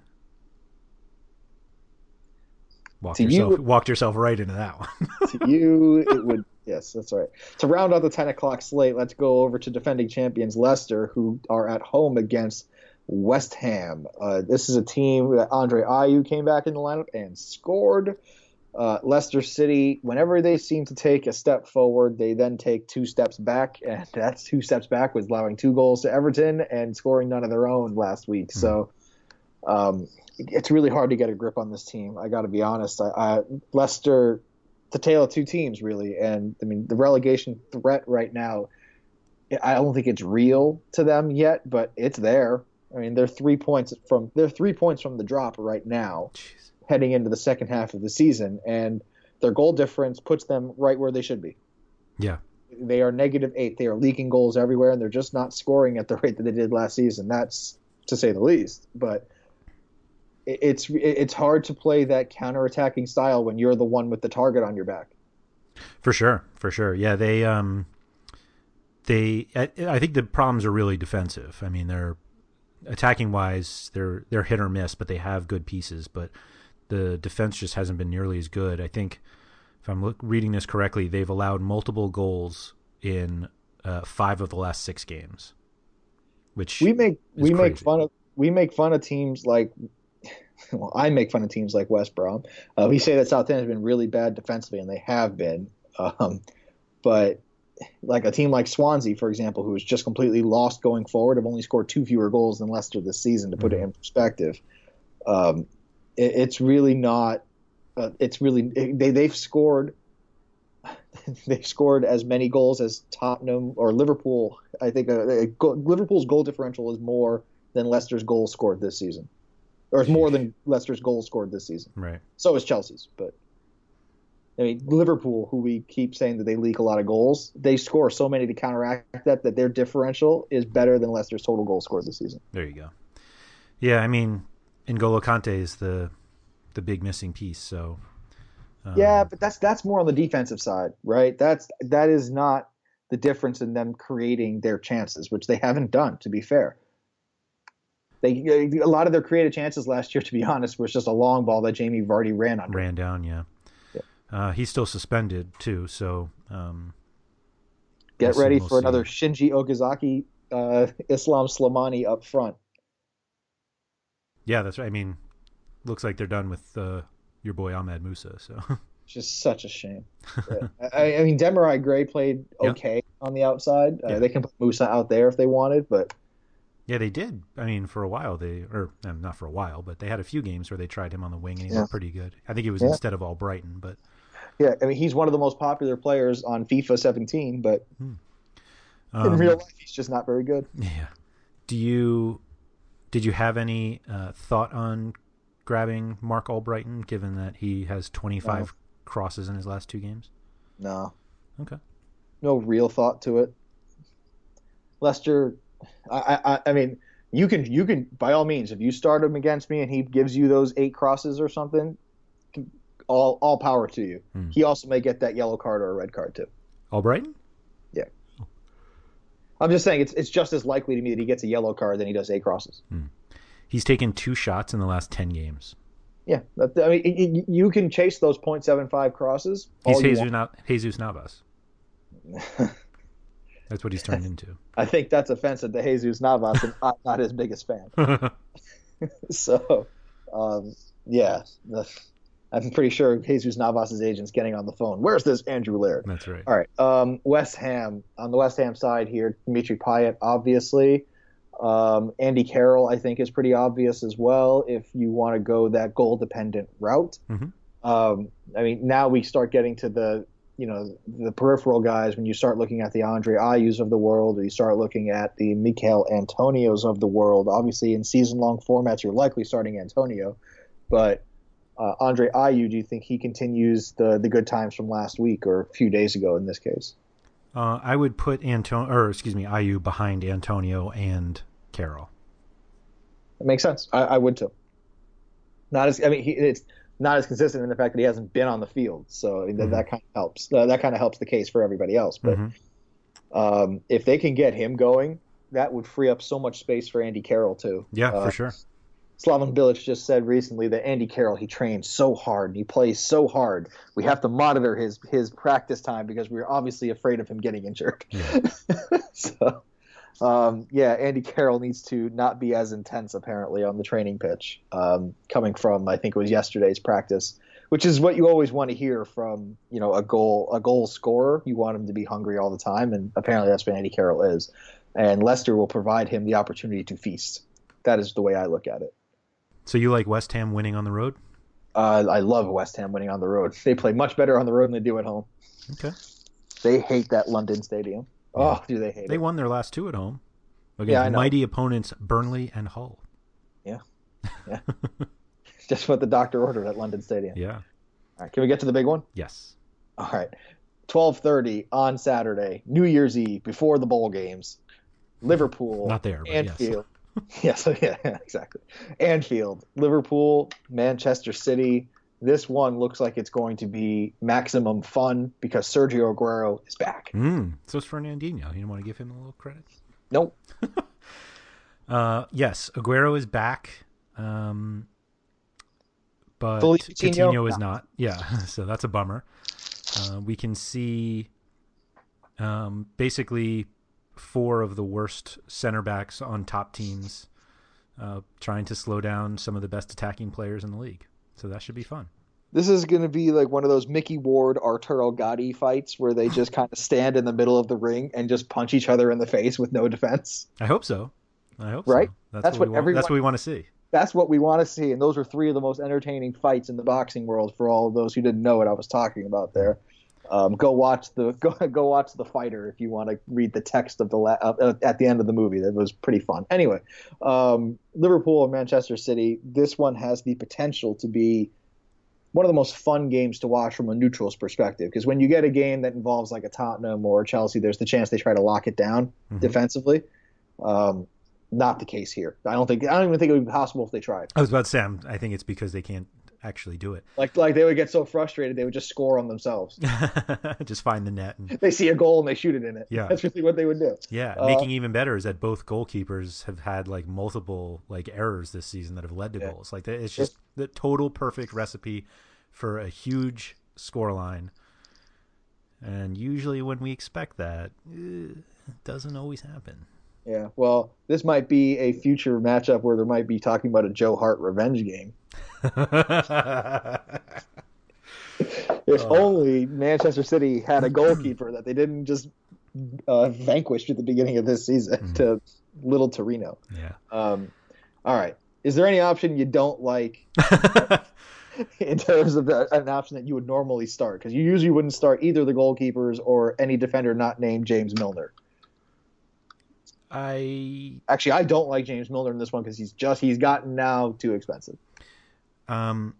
Walked yourself, you, walked yourself right into that one. to you, it would. Yes, that's right. To round out the 10 o'clock slate, let's go over to defending champions Leicester, who are at home against West Ham. Uh, this is a team that Andre Ayew came back in the lineup and scored. Uh, Leicester City, whenever they seem to take a step forward, they then take two steps back, and that's two steps back was allowing two goals to Everton and scoring none of their own last week. Mm-hmm. So um, it's really hard to get a grip on this team. I got to be honest. I, I, Leicester, the tale of two teams, really, and I mean the relegation threat right now. I don't think it's real to them yet, but it's there. I mean, they're three points from they're three points from the drop right now. Jeez heading into the second half of the season, and their goal difference puts them right where they should be. Yeah. They are negative eight. They are leaking goals everywhere, and they're just not scoring at the rate that they did last season. That's to say the least. But it's it's hard to play that counter-attacking style when you're the one with the target on your back. For sure, for sure. Yeah, they um, they I, I think the problems are really defensive. I mean, they're attacking wise, they're they're hit or miss, but they have good pieces. But the defense just hasn't been nearly as good. I think if I'm look, reading this correctly, they've allowed multiple goals in uh, five of the last six games. Which we make we crazy. make fun of we make fun of teams like well I make fun of teams like West Brom. Uh, we say that Southampton has been really bad defensively, and they have been. Um, but like a team like Swansea, for example, who is just completely lost going forward, have only scored two fewer goals than Leicester this season. To put mm-hmm. it in perspective, um, it, it's really not. Uh, it's really they they've scored. They've scored as many goals as Tottenham or Liverpool. I think uh, Liverpool's goal differential is more than Leicester's goals scored this season, or is more than Leicester's goals scored this season. Right. So is Chelsea's, but I mean Liverpool, who we keep saying that they leak a lot of goals, they score so many to counteract that that their differential is better than Leicester's total goal scored this season. There you go. Yeah, I mean, N'Golo Kante is the the big missing piece. So um, yeah, but that's that's more on the defensive side, right? That's that is not the difference in them creating their chances, which they haven't done. To be fair, they a lot of their creative chances last year, to be honest, was just a long ball that Jamie Vardy ran under. Ran down, yeah. Uh, he's still suspended too, so um, get ready we'll for see. another Shinji Okazaki, uh, Islam Slimani up front. Yeah, that's right. I mean, looks like they're done with uh, your boy Ahmed Musa. So just such a shame. I, I, mean, Demarai Gray played okay on the outside. Uh, yeah. They can put Musa out there if they wanted, but yeah, they did. I mean, for a while they, or um, not for a while, but they had a few games where they tried him on the wing and he yeah. looked pretty good. I think it was yeah. instead of Albrighton, but yeah, I mean, he's one of the most popular players on FIFA 17, but hmm. um, in real life, he's just not very good. Yeah. Do you did you have any uh, thought on grabbing Marc Albrighton, given that he has 25 no. crosses in his last two games? No. Okay. No real thought to it. Leicester I, I, I mean, you can you can by all means if you start him against me and he gives you those eight crosses or something, all all power to you. Hmm. He also may get that yellow card or a red card too. Albrighton? Yeah. I'm just saying it's it's just as likely to me that he gets a yellow card than he does eight crosses. Hmm. He's taken two shots in the last ten games. Yeah, I mean, it, it, you can chase those .75 crosses. He's Jesus, Jesus Navas. That's what he's turned into. I think that's offensive to Jesus Navas, and I'm not his biggest fan. so, um, yeah, the, I'm pretty sure Jesus Navas's agent's getting on the phone. Where's this Andrew Laird? That's right. All right. Um, West Ham on the West Ham side here, Dimitri Payet, obviously. Um, Andy Carroll, I think, is pretty obvious as well. If you want to go that goal dependent route, mm-hmm. Um, I mean, now we start getting to the you know the peripheral guys when you start looking at the Andre Ayews of the world or you start looking at the Michail Antonios of the world. Obviously, in season-long formats, you're likely starting Antonio, but uh, Andre Ayew, do you think he continues the the good times from last week or a few days ago in this case? Uh, I would put Antonio, or excuse me, Ayew behind Antonio and Carroll. It makes sense. I, I would too. Not as I mean, he, it's not as consistent in the fact that he hasn't been on the field. So mm-hmm. that, that kind of helps. Uh, that kind of helps the case for everybody else. But mm-hmm. um, if they can get him going, that would free up so much space for Andy Carroll too. Yeah, uh, for sure. Slaven Bilic just said recently that Andy Carroll he trains so hard and he plays so hard. We have to monitor his his practice time because we're obviously afraid of him getting injured. Yeah. so um, yeah, Andy Carroll needs to not be as intense apparently on the training pitch. Um, coming from I think it was yesterday's practice, which is what you always want to hear from you know a goal a goal scorer. You want him to be hungry all the time, and apparently that's what Andy Carroll is. And Leicester will provide him the opportunity to feast. That is the way I look at it. So you like West Ham winning on the road? Uh, I love West Ham winning on the road. They play much better on the road than they do at home. Okay. They hate that London stadium. Oh, do they hate they it? They won their last two at home against yeah, mighty opponents Burnley and Hull. Yeah, yeah. Just what the doctor ordered at London Stadium. Yeah. All right, can we get to the big one? Yes. All right. 12:30 on Saturday, New Year's Eve, before the bowl games. Liverpool, not there, Anfield. Yes. yes, yeah, exactly. Anfield, Liverpool, Manchester City, this one looks like it's going to be maximum fun because Sergio Aguero is back. Mm, so it's Fernandinho. You don't want to give him a little credit? Nope. uh, yes, Aguero is back. Um, but Coutinho is not. Yeah, so that's a bummer. Uh, we can see um, basically four of the worst center backs on top teams uh, trying to slow down some of the best attacking players in the league. So that should be fun. This is going to be like one of those Micky Ward Arturo Gatti fights where they just kind of stand in the middle of the ring and just punch each other in the face with no defense. I hope so. I hope right? So. That's, that's, what, what everyone, That's what we want to see. That's what we want to see, and those are three of the most entertaining fights in the boxing world. For all of those who didn't know what I was talking about there, um, go watch the go, go watch the fighter if you want to read the text of the la- uh, at the end of the movie. That was pretty fun. Anyway, um, Liverpool and Manchester City. This one has the potential to be one of the most fun games to watch from a neutral's perspective. Because when you get a game that involves like a Tottenham or Chelsea, there's the chance they try to lock it down mm-hmm. defensively. Um, Not the case here. I don't think. I don't even think it would be possible if they tried. I was about to say, I'm, I think it's because they can't actually do it. Like like they would get so frustrated they would just score on themselves. just find the net. And, they see a goal and they shoot it in it. Yeah. that's really what they would do. yeah, Uh, making even better is that both goalkeepers have had like multiple like errors this season that have led to Yeah. goals. Like it's just the total perfect recipe for a huge scoreline. And usually, when we expect that, eh, it doesn't always happen. Yeah. Well, this might be a future matchup where there might be talking about a Joe Hart revenge game. If Oh. only Manchester City had a goalkeeper that they didn't just uh, vanquish at the beginning of this season Mm-hmm. to Little Torino. yeah. Um, all right. Is there any option you don't like in terms of the, an option that you would normally start? Because you usually wouldn't start either the goalkeepers or any defender not named James Milner. I Actually, I don't like James Milner in this one because he's just he's gotten now too expensive. um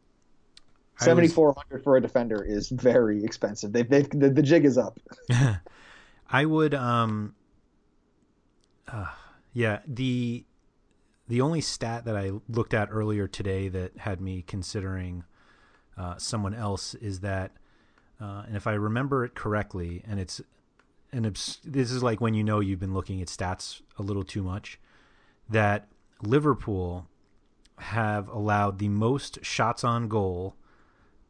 Seventy four hundred for a defender is very expensive. They've, they've the, the jig is up. I would um uh, yeah, the the only stat that I looked at earlier today that had me considering uh, someone else is that uh, and if I remember it correctly and it's an obs- this is like when you know you've been looking at stats a little too much that Liverpool have allowed the most shots on goal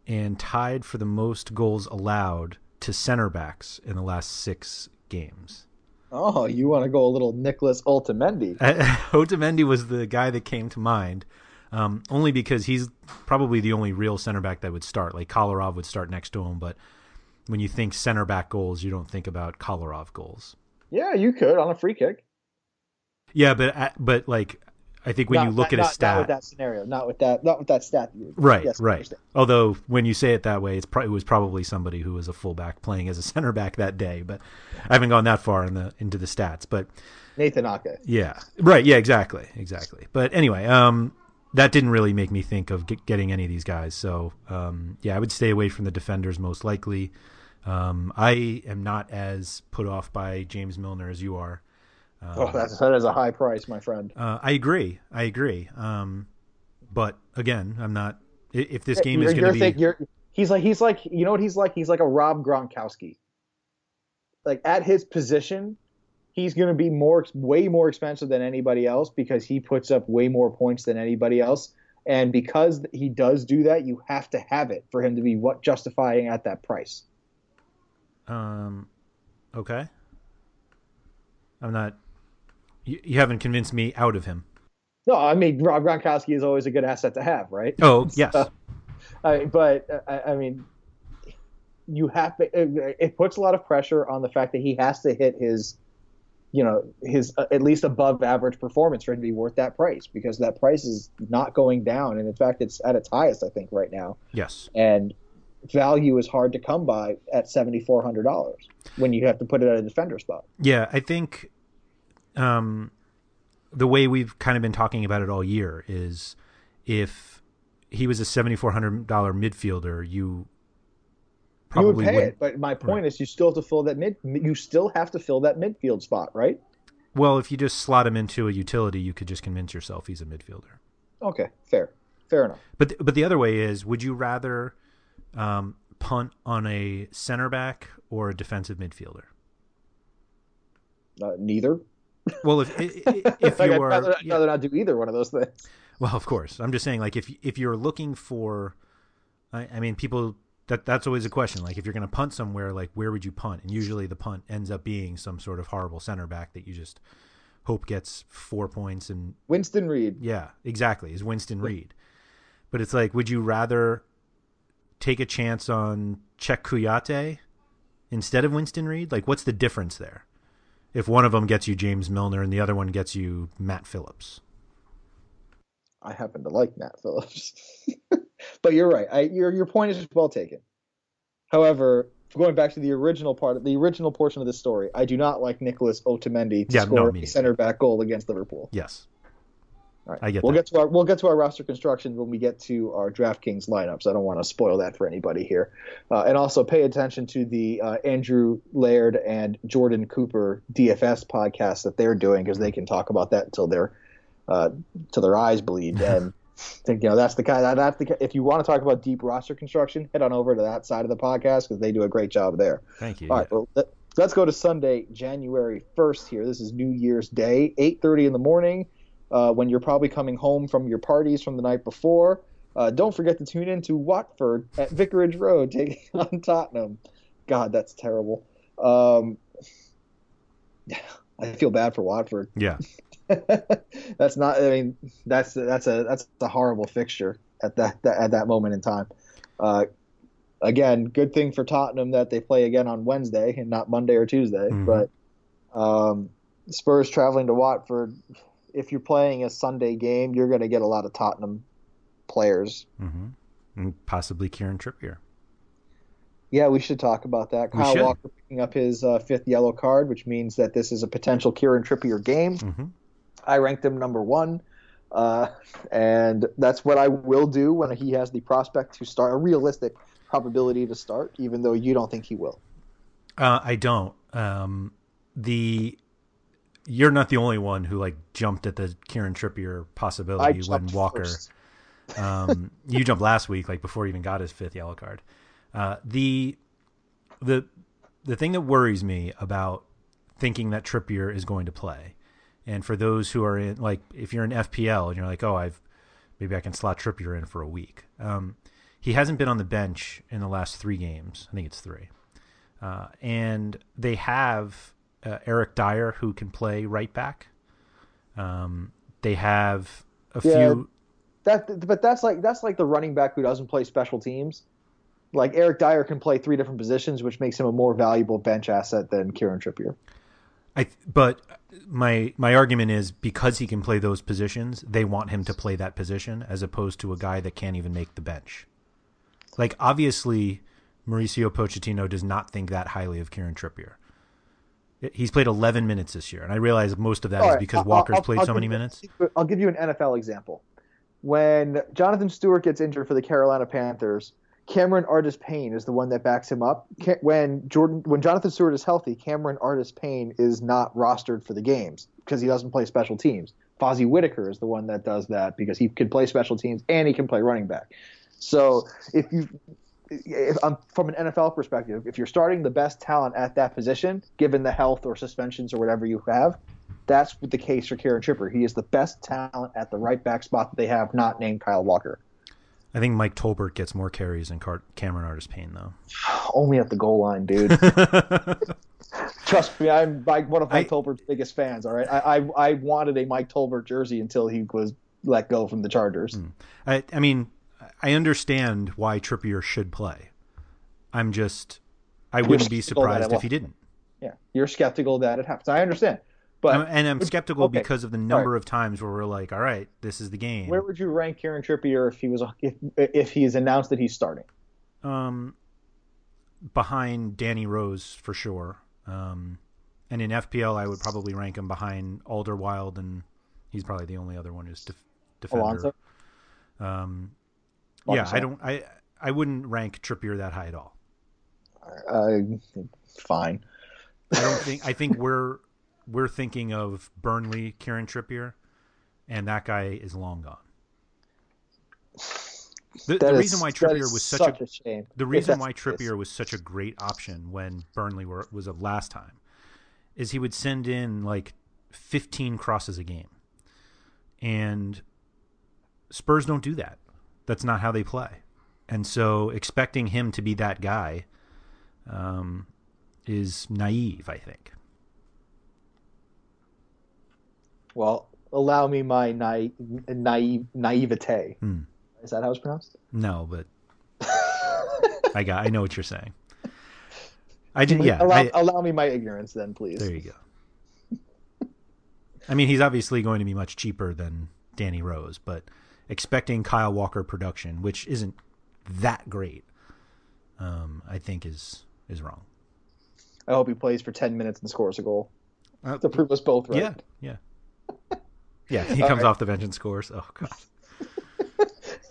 and tied for the most goals allowed to center backs in the last six games. Oh, you want to go a little Nicolas Otamendi? Otamendi was the guy that came to mind, um, only because he's probably the only real center back that would start. Like Kolarov would start next to him, but when you think center back goals, you don't think about Kolarov goals. Yeah, you could on a free kick. Yeah, but uh, but like I think when Not- you look not- at a not- stat, not with that scenario, not with that, not with that stat. Right, yes, right. Although when you say it that way, it's pro- it was probably somebody who was a fullback playing as a center back that day. But I haven't gone that far in the into the stats. But Nathan Ake. yeah, right, yeah, exactly, exactly. But anyway, um, that didn't really make me think of get, getting any of these guys. So um, yeah, I would stay away from the defenders most likely. Um, I am not as put off by James Milner as you are. Oh, that's that is a high price, my friend. Uh, I agree. I agree. Um, but again, I'm not. If this game you're, is going to be, you're- he's like he's like you know what he's like. He's like a Rob Gronkowski. Like at his position, he's going to be more way more expensive than anybody else because he puts up way more points than anybody else. And because he does do that, you have to have it for him to be what justifying at that price. Um, okay. I'm not. You, you haven't convinced me out of him. No, I mean Rob Gronkowski is always a good asset to have, right? Oh yes, So, I, but I, I mean, you have to. It, it puts a lot of pressure on the fact that he has to hit his, you know, his uh, at least above average performance for him to be worth that price because that price is not going down, and in fact, it's at its highest I think right now, yes. and value is hard to come by at seventy four hundred dollars when you have to put it at a defender spot. Yeah, I think um, the way we've kind of been talking about it all year is if he was a seventy four hundred dollar midfielder, you probably you would pay it, but my point is, you still have to fill that mid. You still have to fill that midfield spot, right? Well, if you just slot him into a utility, you could just convince yourself he's a midfielder. Okay, fair, fair enough. But th- but the other way is, would you rather um, punt on a center back or a defensive midfielder? Uh, neither. Well, if if Like, you I'd are, rather, yeah. rather not do either one of those things. Well, of course. I'm just saying, like, if if you're looking for, I, I mean, people that that's always a question. Like, if you're going to punt somewhere, like, where would you punt? And usually, the punt ends up being some sort of horrible center back that you just hope gets four points. And Winston Reid. yeah, exactly, is Winston Reid. But it's like, would you rather take a chance on Cheikhou Kouyate instead of Winston Reid? Like, what's the difference there? If one of them gets you James Milner and the other one gets you Matt Phillips. I happen to like Matt Phillips, but you're right. I, your your point is well taken. However, going back to the original part, the original portion of this story, I do not like Nicolas Otamendi to Yeah, score me a center back goal against Liverpool. Yes. All right. I get we'll that. get to our we'll get to our roster construction when we get to our DraftKings lineups. I don't want to spoil that for anybody here, uh, and also pay attention to the uh, Andrew Laird and Jordan Cooper DFS podcast that they're doing because they can talk about that until their uh, till their eyes bleed. And think you know that's the kind that, that's the if you want to talk about deep roster construction, head on over to that side of the podcast because they do a great job there. Thank you. All right, well, let, let's go to Sunday, January 1st here. This is New Year's Day, 8:30 in the morning, uh, when you're probably coming home from your parties from the night before. Uh, don't forget to tune in to Watford at Vicarage Road taking on Tottenham. God, that's terrible. Um, I feel bad for Watford. Yeah. that's not. I mean, that's that's a that's a horrible fixture at that, that at that moment in time. Uh, again, good thing for Tottenham that they play again on Wednesday and not Monday or Tuesday. Mhm. But um, Spurs traveling to Watford. If you're playing a Sunday game, you're going to get a lot of Tottenham players. hmm And possibly Kieran Trippier. Yeah, we should talk about that. We Kyle should. Walker picking up his uh, fifth yellow card, which means that this is a potential Kieran Trippier game. hmm I ranked him number one, uh, and that's what I will do when he has the prospect to start, a realistic probability to start, even though you don't think he will. Uh, I don't. Um, the you're not the only one who like jumped at the Kieran Trippier possibility when Walker. Um, you jumped last week, like before he even got his fifth yellow card. Uh, the the the thing that worries me about thinking that Trippier is going to play, and for those who are in like if you're in FPL and you're like, oh, I've maybe I can slot Trippier in for a week. Um, he hasn't been on the bench in the last three games. I think it's three, uh, and they have uh, Eric Dier who can play right back. Um, they have a Yeah. few. That, but that's like that's like the running back who doesn't play special teams. Like Eric Dier can play three different positions, which makes him a more valuable bench asset than Kieran Trippier. I but my my argument is because he can play those positions, they want him to play that position as opposed to a guy that can't even make the bench. Like obviously, Mauricio Pochettino does not think that highly of Kieran Trippier. He's played 11 minutes this year, and I realize most of that is All right, because I'll- Walker's I'll- played I'll so many you- minutes. I'll give you an NFL example. When Jonathan Stewart gets injured for the Carolina Panthers, Cameron Artis Payne is the one that backs him up. When Jordan, when Jonathan Stewart is healthy, Cameron Artis Payne is not rostered for the games because he doesn't play special teams. Fozzy Whittaker is the one that does that because he can play special teams and he can play running back. So if you, if, um, from an NFL perspective, if you're starting the best talent at that position, given the health or suspensions or whatever you have, that's the case for Kieran Trippier. He is the best talent at the right back spot that they have, not named Kyle Walker. I think Mike Tolbert gets more carries than Car- Cameron Artis Payne, though. Only at the goal line, dude. Trust me, I'm like one of Mike I- Tolbert's biggest fans. All right, I, I I wanted a Mike Tolbert jersey until he was let go from the Chargers. I, I mean, I understand why Trippier should play. I'm just, I wouldn't be surprised if he didn't. Yeah, you're skeptical that it happens. I understand, but I'm- and I'm skeptical okay, because of the number right. of times where we're like, all right, this is the game. Where would you rank Kieran Trippier if he was if if he is announced that he's starting? um, behind Danny Rose for sure. Um, and in FPL, I would probably rank him behind Alderweireld, and he's probably the only other one who's def- defender. Alonso? Um, Yeah, I don't. I I wouldn't rank Trippier that high at all. Uh, fine. I don't think. I think we're we're thinking of Burnley, Kieran Trippier, and that guy is long gone. The, the is- reason why Trippier was such, such a, a shame. the reason why. Trippier was such a great option when Burnley were was of last time is he would send in like 15 crosses a game. And Spurs don't do that. That's not how they play. And so expecting him to be that guy um, is naive, I think. Well, allow me my naive, naive naivete. Hmm. Is that how it's pronounced? No, but I got I know what you're saying. I just yeah, allow, I- allow me my ignorance, then, please. There you go. I mean, he's obviously going to be much cheaper than Danny Rose, but expecting Kyle Walker production, which isn't that great, um, I think is is wrong. I hope he plays for ten minutes and scores a goal Uh, to prove us both right. Yeah, yeah. Yeah, he comes right. off the bench and scores. Oh god.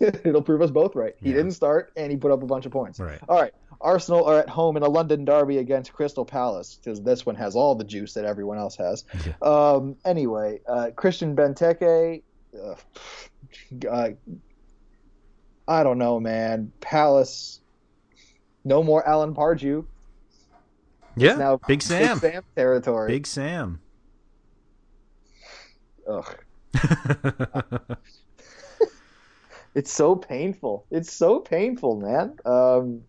It'll prove us both right. He Yeah. didn't start, and he put up a bunch of points. Right. All right. Arsenal are at home in a London derby against Crystal Palace because this one has all the juice that everyone else has. Um, anyway, uh, Christian Benteke. Uh, uh, I don't know, man. Palace. No more Alan Pardew. Yeah. now Big Sam. Big Sam territory. Big Sam. Ugh. It's so painful. It's so painful, man. Um,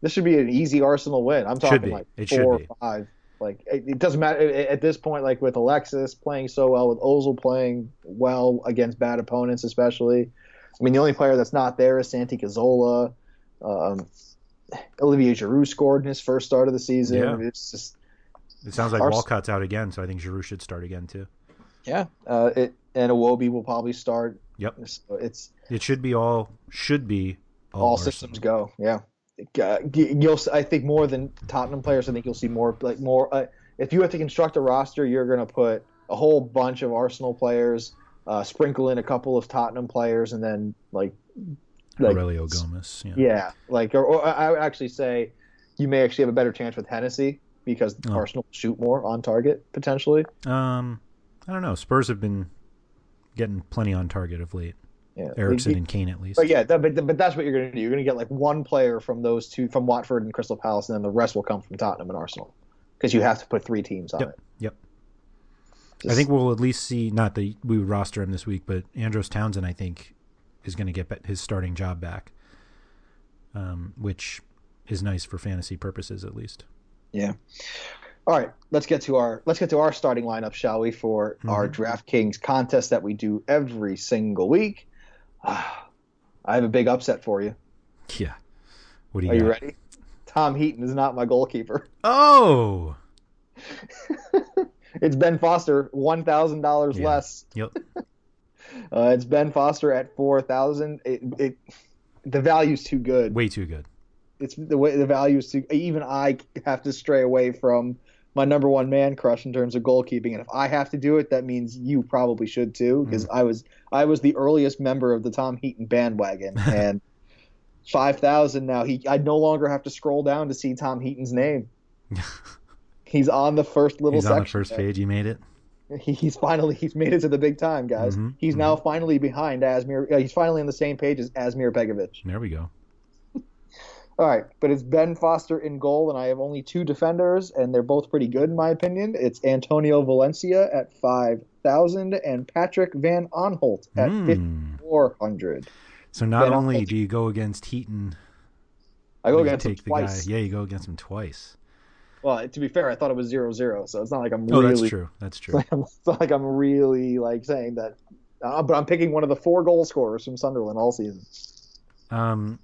this should be an easy Arsenal win. I'm talking like It four or five. Like it, it doesn't matter at this point. Like with Alexis playing so well, with Ozil playing well against bad opponents, especially. I mean, the only player that's not there is Santi Cazorla. Um, Olivier Giroud scored in his first start of the season. Yeah. It's just It sounds like Walcott's out again, so I think Giroud should start again too. yeah. Uh, it and Iwobi will probably start. Yep. So it's It should be all should be all, all systems go. Yeah, Uh, you'll. I think more than Tottenham players. I think you'll see more like more. Uh, if you have to construct a roster, you're going to put a whole bunch of Arsenal players, uh, sprinkle in a couple of Tottenham players, and then like, like Aurelio Gomez. Yeah. yeah, like or, or I would actually say you may actually have a better chance with Hennessey because Oh. Arsenal shoot more on target potentially. Um, I don't know. Spurs have been getting plenty on target of late. Yeah, Eriksen Like, and Kane at least. But yeah, that, but, but that's what you're going to do. You're going to get like one player from those two, from Watford and Crystal Palace, and then the rest will come from Tottenham and Arsenal, because you have to put three teams on Yep. it. Yep. I think we'll at least see not that we would roster him this week, but Andros Townsend I think is going to get his starting job back, um, which is nice for fantasy purposes at least. Yeah. All right, let's get to our let's get to our starting lineup, shall we, for our Mm-hmm. DraftKings contest that we do every single week. Ah, I have a big upset for you. Yeah. What do you Are you ready? Tom Heaton is not my goalkeeper. Oh. It's Ben Foster, one thousand dollars Yeah. less. Yep. Uh, it's Ben Foster at four thousand. It, it the value's too good. Way too good. It's the way the value is too. Even I have to stray away from my number one man crush in terms of goalkeeping, and if I have to do it, that means you probably should too, because I was I was the earliest member of the Tom Heaton bandwagon, and five thousand now. He I no longer have to scroll down to see Tom Heaton's name. He's on the first little He's section. on the first there. page. You made it. He, he's finally he's made it to the big time, guys. Mhm, He's now finally behind Asmir. Uh, he's finally on the same page as Asmir Begovic. There we go. All right, but it's Ben Foster in goal, and I have only two defenders, and they're both pretty good in my opinion. It's Antonio Valencia at five thousand and Patrick Van Aanholt at Hmm. fifty four hundred. So not Ben only Arnold. do you go against Heaton, I go against him twice. guy. Yeah, you go against him twice. Well, to be fair, I thought it was zero zero, so it's not like I'm Oh, really. that's true. That's true. It's not like I'm really like saying that, uh, but I'm picking one of the four goal scorers from Sunderland all season. Um,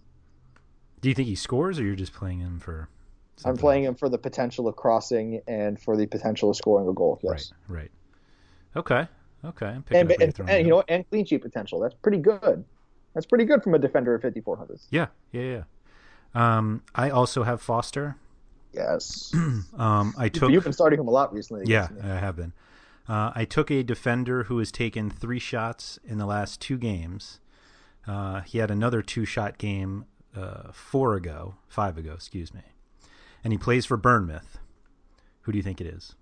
do you think he scores, or you're just playing him for? I'm playing else? him for the potential of crossing and for the potential of scoring a goal. Yes. Right. Right. Okay. Okay. I'm and, and, and you know? And clean sheet potential. That's pretty good. That's pretty good from a defender of 5400. Yeah. Yeah. Yeah. Um, I also have Foster. Yes. Um, I took. You've been starting him a lot recently. Yeah. I have been. Uh, I took a defender who has taken three shots in the last two games. Uh, he had another two-shot game uh, four ago, five ago, excuse me, and he plays for Bournemouth. Who do you think it is?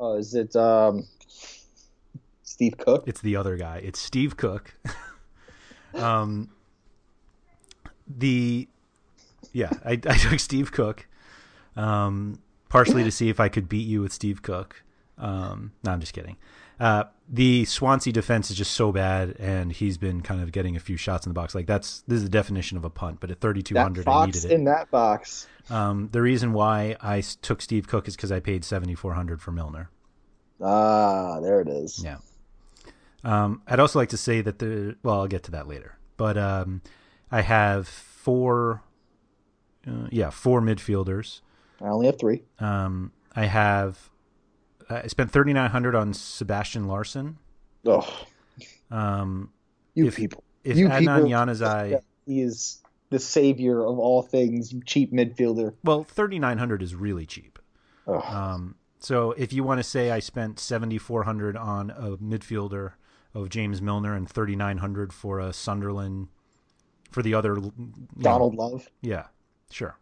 Uh, is it um, Steve Cook? It's the other guy. It's Steve Cook. um, the yeah, I, I took Steve Cook, um, partially to see if I could beat you with Steve Cook. Um, no, I'm just kidding. Uh, the Swansea defense is just so bad, and he's been kind of getting a few shots in the box. Like that's this is the definition of a punt. But at 3,200, I needed it. in that box. Um, the reason why I took Steve Cook is because I paid 7,400 for Milner. Ah, there it is. Yeah. Um, I'd also like to say that the well, I'll get to that later. But um, I have four, uh, yeah, four midfielders. I only have three. Um, I have I spent thirty nine hundred on Sebastian Larsson. Oh, Um, you if people. if you Adnan He is the savior of all things cheap midfielder. well, thirty nine hundred is really cheap. Ugh. Um, So if you want to say I spent seventy four hundred on a midfielder of James Milner and thirty nine hundred for a Sunderland for the other you know, Donald Love. Yeah, sure.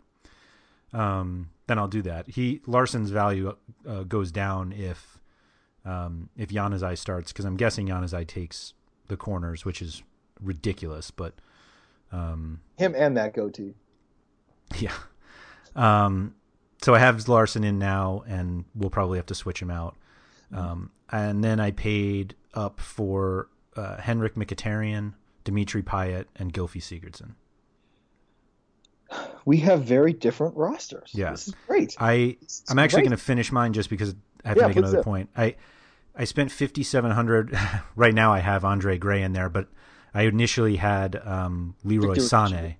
Um, then I'll do that. He Larsson's value uh, goes down if um, if Januzaj starts because I'm guessing Januzaj takes the corners, which is ridiculous. But um, Him and that goatee. yeah, um, so I have Larson in now, and we'll probably have to switch him out. Um, and then I paid up for uh, Henrikh Mkhitaryan, Dimitri Payet, and Gylfi Sigurdsson. We have very different rosters. Yeah. This is great. I is I'm actually going to finish mine just because I have to make another point. I I spent 5700 right now I have Andre Gray in there, but I initially had um, Leroy Sané,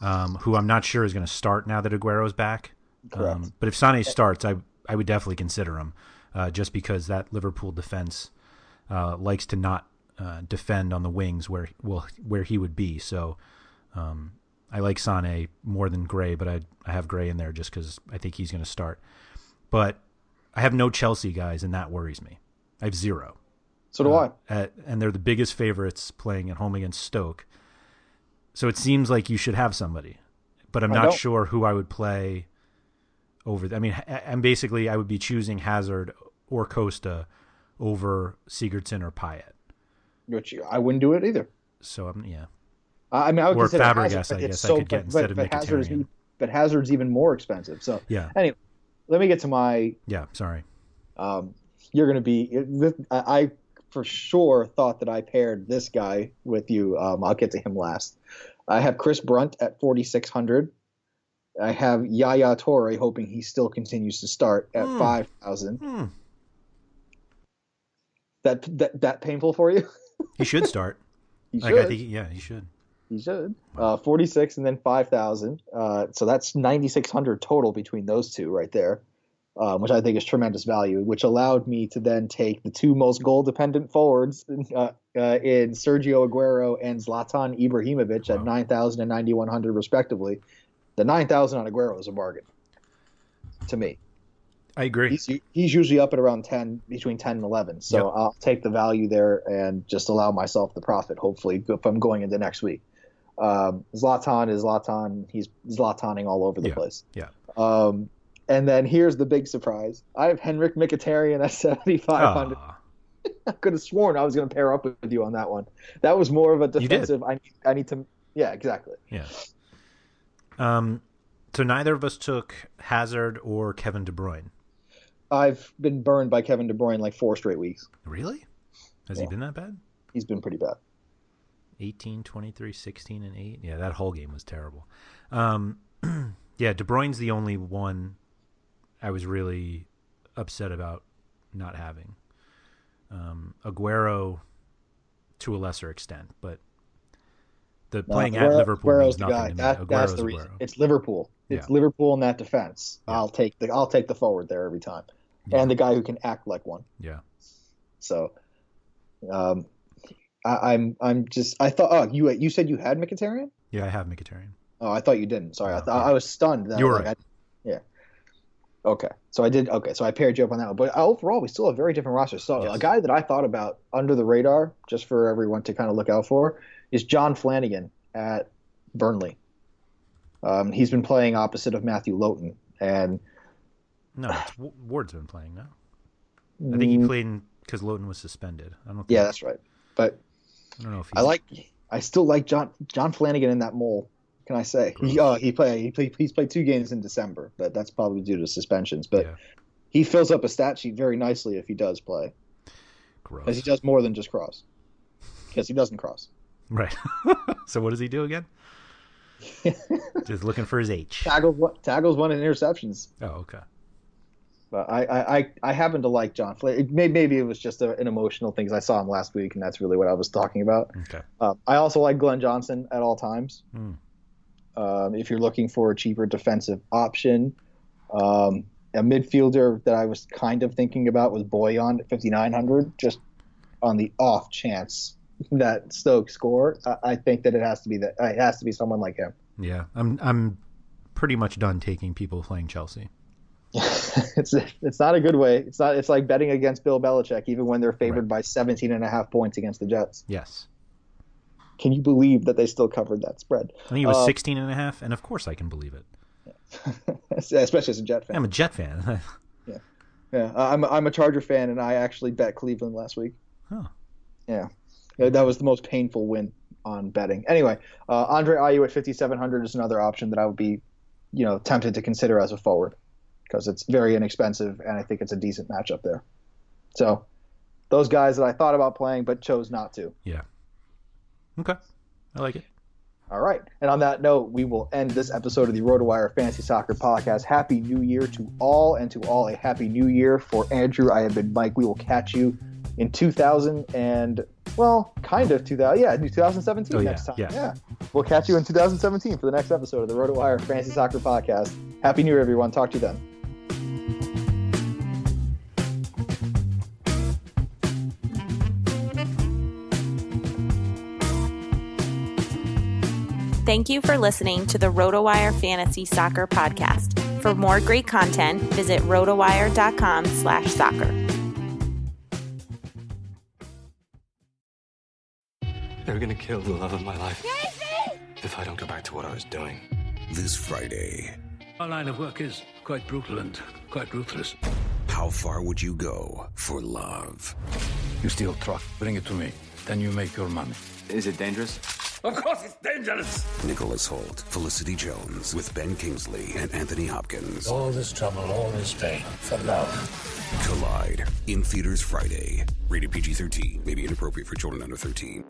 um, who I'm not sure is going to start now that Aguero's back. Um, but if Sané starts, I I would definitely consider him, uh, just because that Liverpool defense uh, likes to not uh, defend on the wings where well where he would be. So um, I like Sane more than Gray, but I I have Gray in there just because I think he's going to start. But I have no Chelsea guys, and that worries me. I have zero. So do Uh, I. At, and they're the biggest favorites playing at home against Stoke. So it seems like you should have somebody, but I'm I not don't. sure who I would play over. I mean, I'm basically I would be choosing Hazard or Costa over Sigurdsson or Payet. Which I wouldn't do it either. So I'm yeah. I I mean, I would Or consider Fabregas, Hazard, I guess I could get but, instead but, of but Hazard's, Mkhitaryan. e- but Hazard's even more expensive. So Yeah. anyway, let me get to my. Yeah, sorry. Um, you're going to be. I, for sure thought that I paired this guy with you. Um, I'll get to him last. I have Chris Brunt at 4600. I have Yaya Touré, hoping he still continues to start at Hmm. 5000. Hmm. That, that that painful for you? He should start. He like. I think yeah, he should. He should. Uh, 46 and then 5,000. Uh, so that's 9,600 total between those two right there, um, which I think is tremendous value, which allowed me to then take the two most goal dependent forwards uh, uh, in Sergio Aguero and Zlatan Ibrahimovic at Wow. 9,000 and 9,100 respectively. The 9,000 on Aguero is a bargain to me. I agree. He's, he's usually up at around 10, between 10 and 11. So Yep. I'll take the value there and just allow myself the profit, hopefully, if I'm going into next week. Um, Zlatan is Zlatan. He's Zlataning all over the Yeah. place. Yeah. Um, and then here's the big surprise. I have Henrikh Mkhitaryan at 7,500. I could have sworn I was going to pair up with you on that one. That was more of a defensive. I need, I need to. Yeah, exactly. Yeah. Um, so neither of us took Hazard or Kevin De Bruyne. I've been burned by Kevin De Bruyne like four straight weeks. Really? Has he been that bad? He's been pretty bad. 18, 23, 16, and 8. Yeah, that whole game was terrible. Um, yeah, De Bruyne's the only one I was really upset about not having. Um, Aguero to a lesser extent, but the No, playing at Aguero- Liverpool Aguero's means the nothing guy. to me. That, that's the reason. Aguero. It's Liverpool. It's Yeah. Liverpool in that defense. I'll take the I'll take the forward there every time, Yeah. and the guy who can act like one. Yeah. So, um, I, I'm I'm just I thought oh you you said you had Mkhitaryan. Yeah, I have Mkhitaryan. Oh, I thought you didn't. Sorry, I No, thought yeah. I was stunned. That, You were like, right. I- yeah. Okay, so I did. Okay, so I paired you up on that one. But overall, we still have very different rosters. So Yes. a guy that I thought about under the radar, just for everyone to kind of look out for, is John Flanagan at Burnley. Um, he's been playing opposite of Matthew Lowton, and No, it's, Ward's been playing now. I think he played because Loughton was suspended. I don't. Think, Mm. yeah, that's right. But I don't know if he's, I like, I still like John John Flanagan in that mole. Can I say he uh, he play he play, he's played two games in December, but that's probably due to suspensions. But Yeah. he fills up a stat sheet very nicely if he does play, because he does more than just cross. Because he doesn't cross. Right. so what does he do again? Just looking for his H. Tackles one- tackles one and interceptions. Oh, okay. But I I, I, happen to like John Flanagan. Maybe, maybe it was just a, an emotional thing because I saw him last week, and that's really what I was talking about. Okay. Um, I also like Glenn Johnson at all times. Hmm. Um, if you're looking for a cheaper defensive option, um, a midfielder that I was kind of thinking about was Bojan at 5,900, just on the off chance that Stoke score. I, I think that it has to be that it has to be someone like him. Yeah, I'm I'm pretty much done taking people playing Chelsea. it's it's not a good way. It's not. It's like betting against Bill Belichick, even when they're favored Right. by 17 and a half points against the Jets. Yes. Can you believe that they still covered that spread? I think it was Uh, 16 and a half, and of course I can believe it. especially as a Jet fan. I'm a Jet fan. Yeah, yeah. I'm I'm a Charger fan, and I actually bet Cleveland last week. oh. Yeah, Yeah, that was the most painful win on betting. Anyway, uh, Andre Ayew at 5700 is another option that I would be, you know, tempted to consider as a forward because it's very inexpensive, and I think it's a decent matchup there. So, those guys that I thought about playing but chose not to. Yeah. Okay. I like it. All right. And on that note, we will end this episode of the RotoWire Fantasy Soccer Podcast. Happy New Year to all, and to all a Happy New Year. For Andrew, I have been Mike. We will catch you in 2000 and, well, kind of 2000. Yeah, 2017 Oh, yeah, next time. yeah. We'll catch you in 2017 for the next episode of the RotoWire Fantasy Soccer Podcast. Happy New Year, everyone. Talk to you then. Thank you for listening to the RotoWire Fantasy Soccer Podcast. For more great content, visit rotowire.com slash soccer. They're gonna kill the love of my life. If I don't go back to what I was doing. This Friday, Our line of work is quite brutal and quite ruthless. how far would you go for love? You steal truck, bring it to me. Then you make your money. Is it dangerous? Of course it's dangerous. Nicholas Hoult, Felicity Jones, with Ben Kingsley and Anthony Hopkins. All this trouble, all this pain for love. Collide in theaters Friday. Rated PG 13, may be inappropriate for children under 13.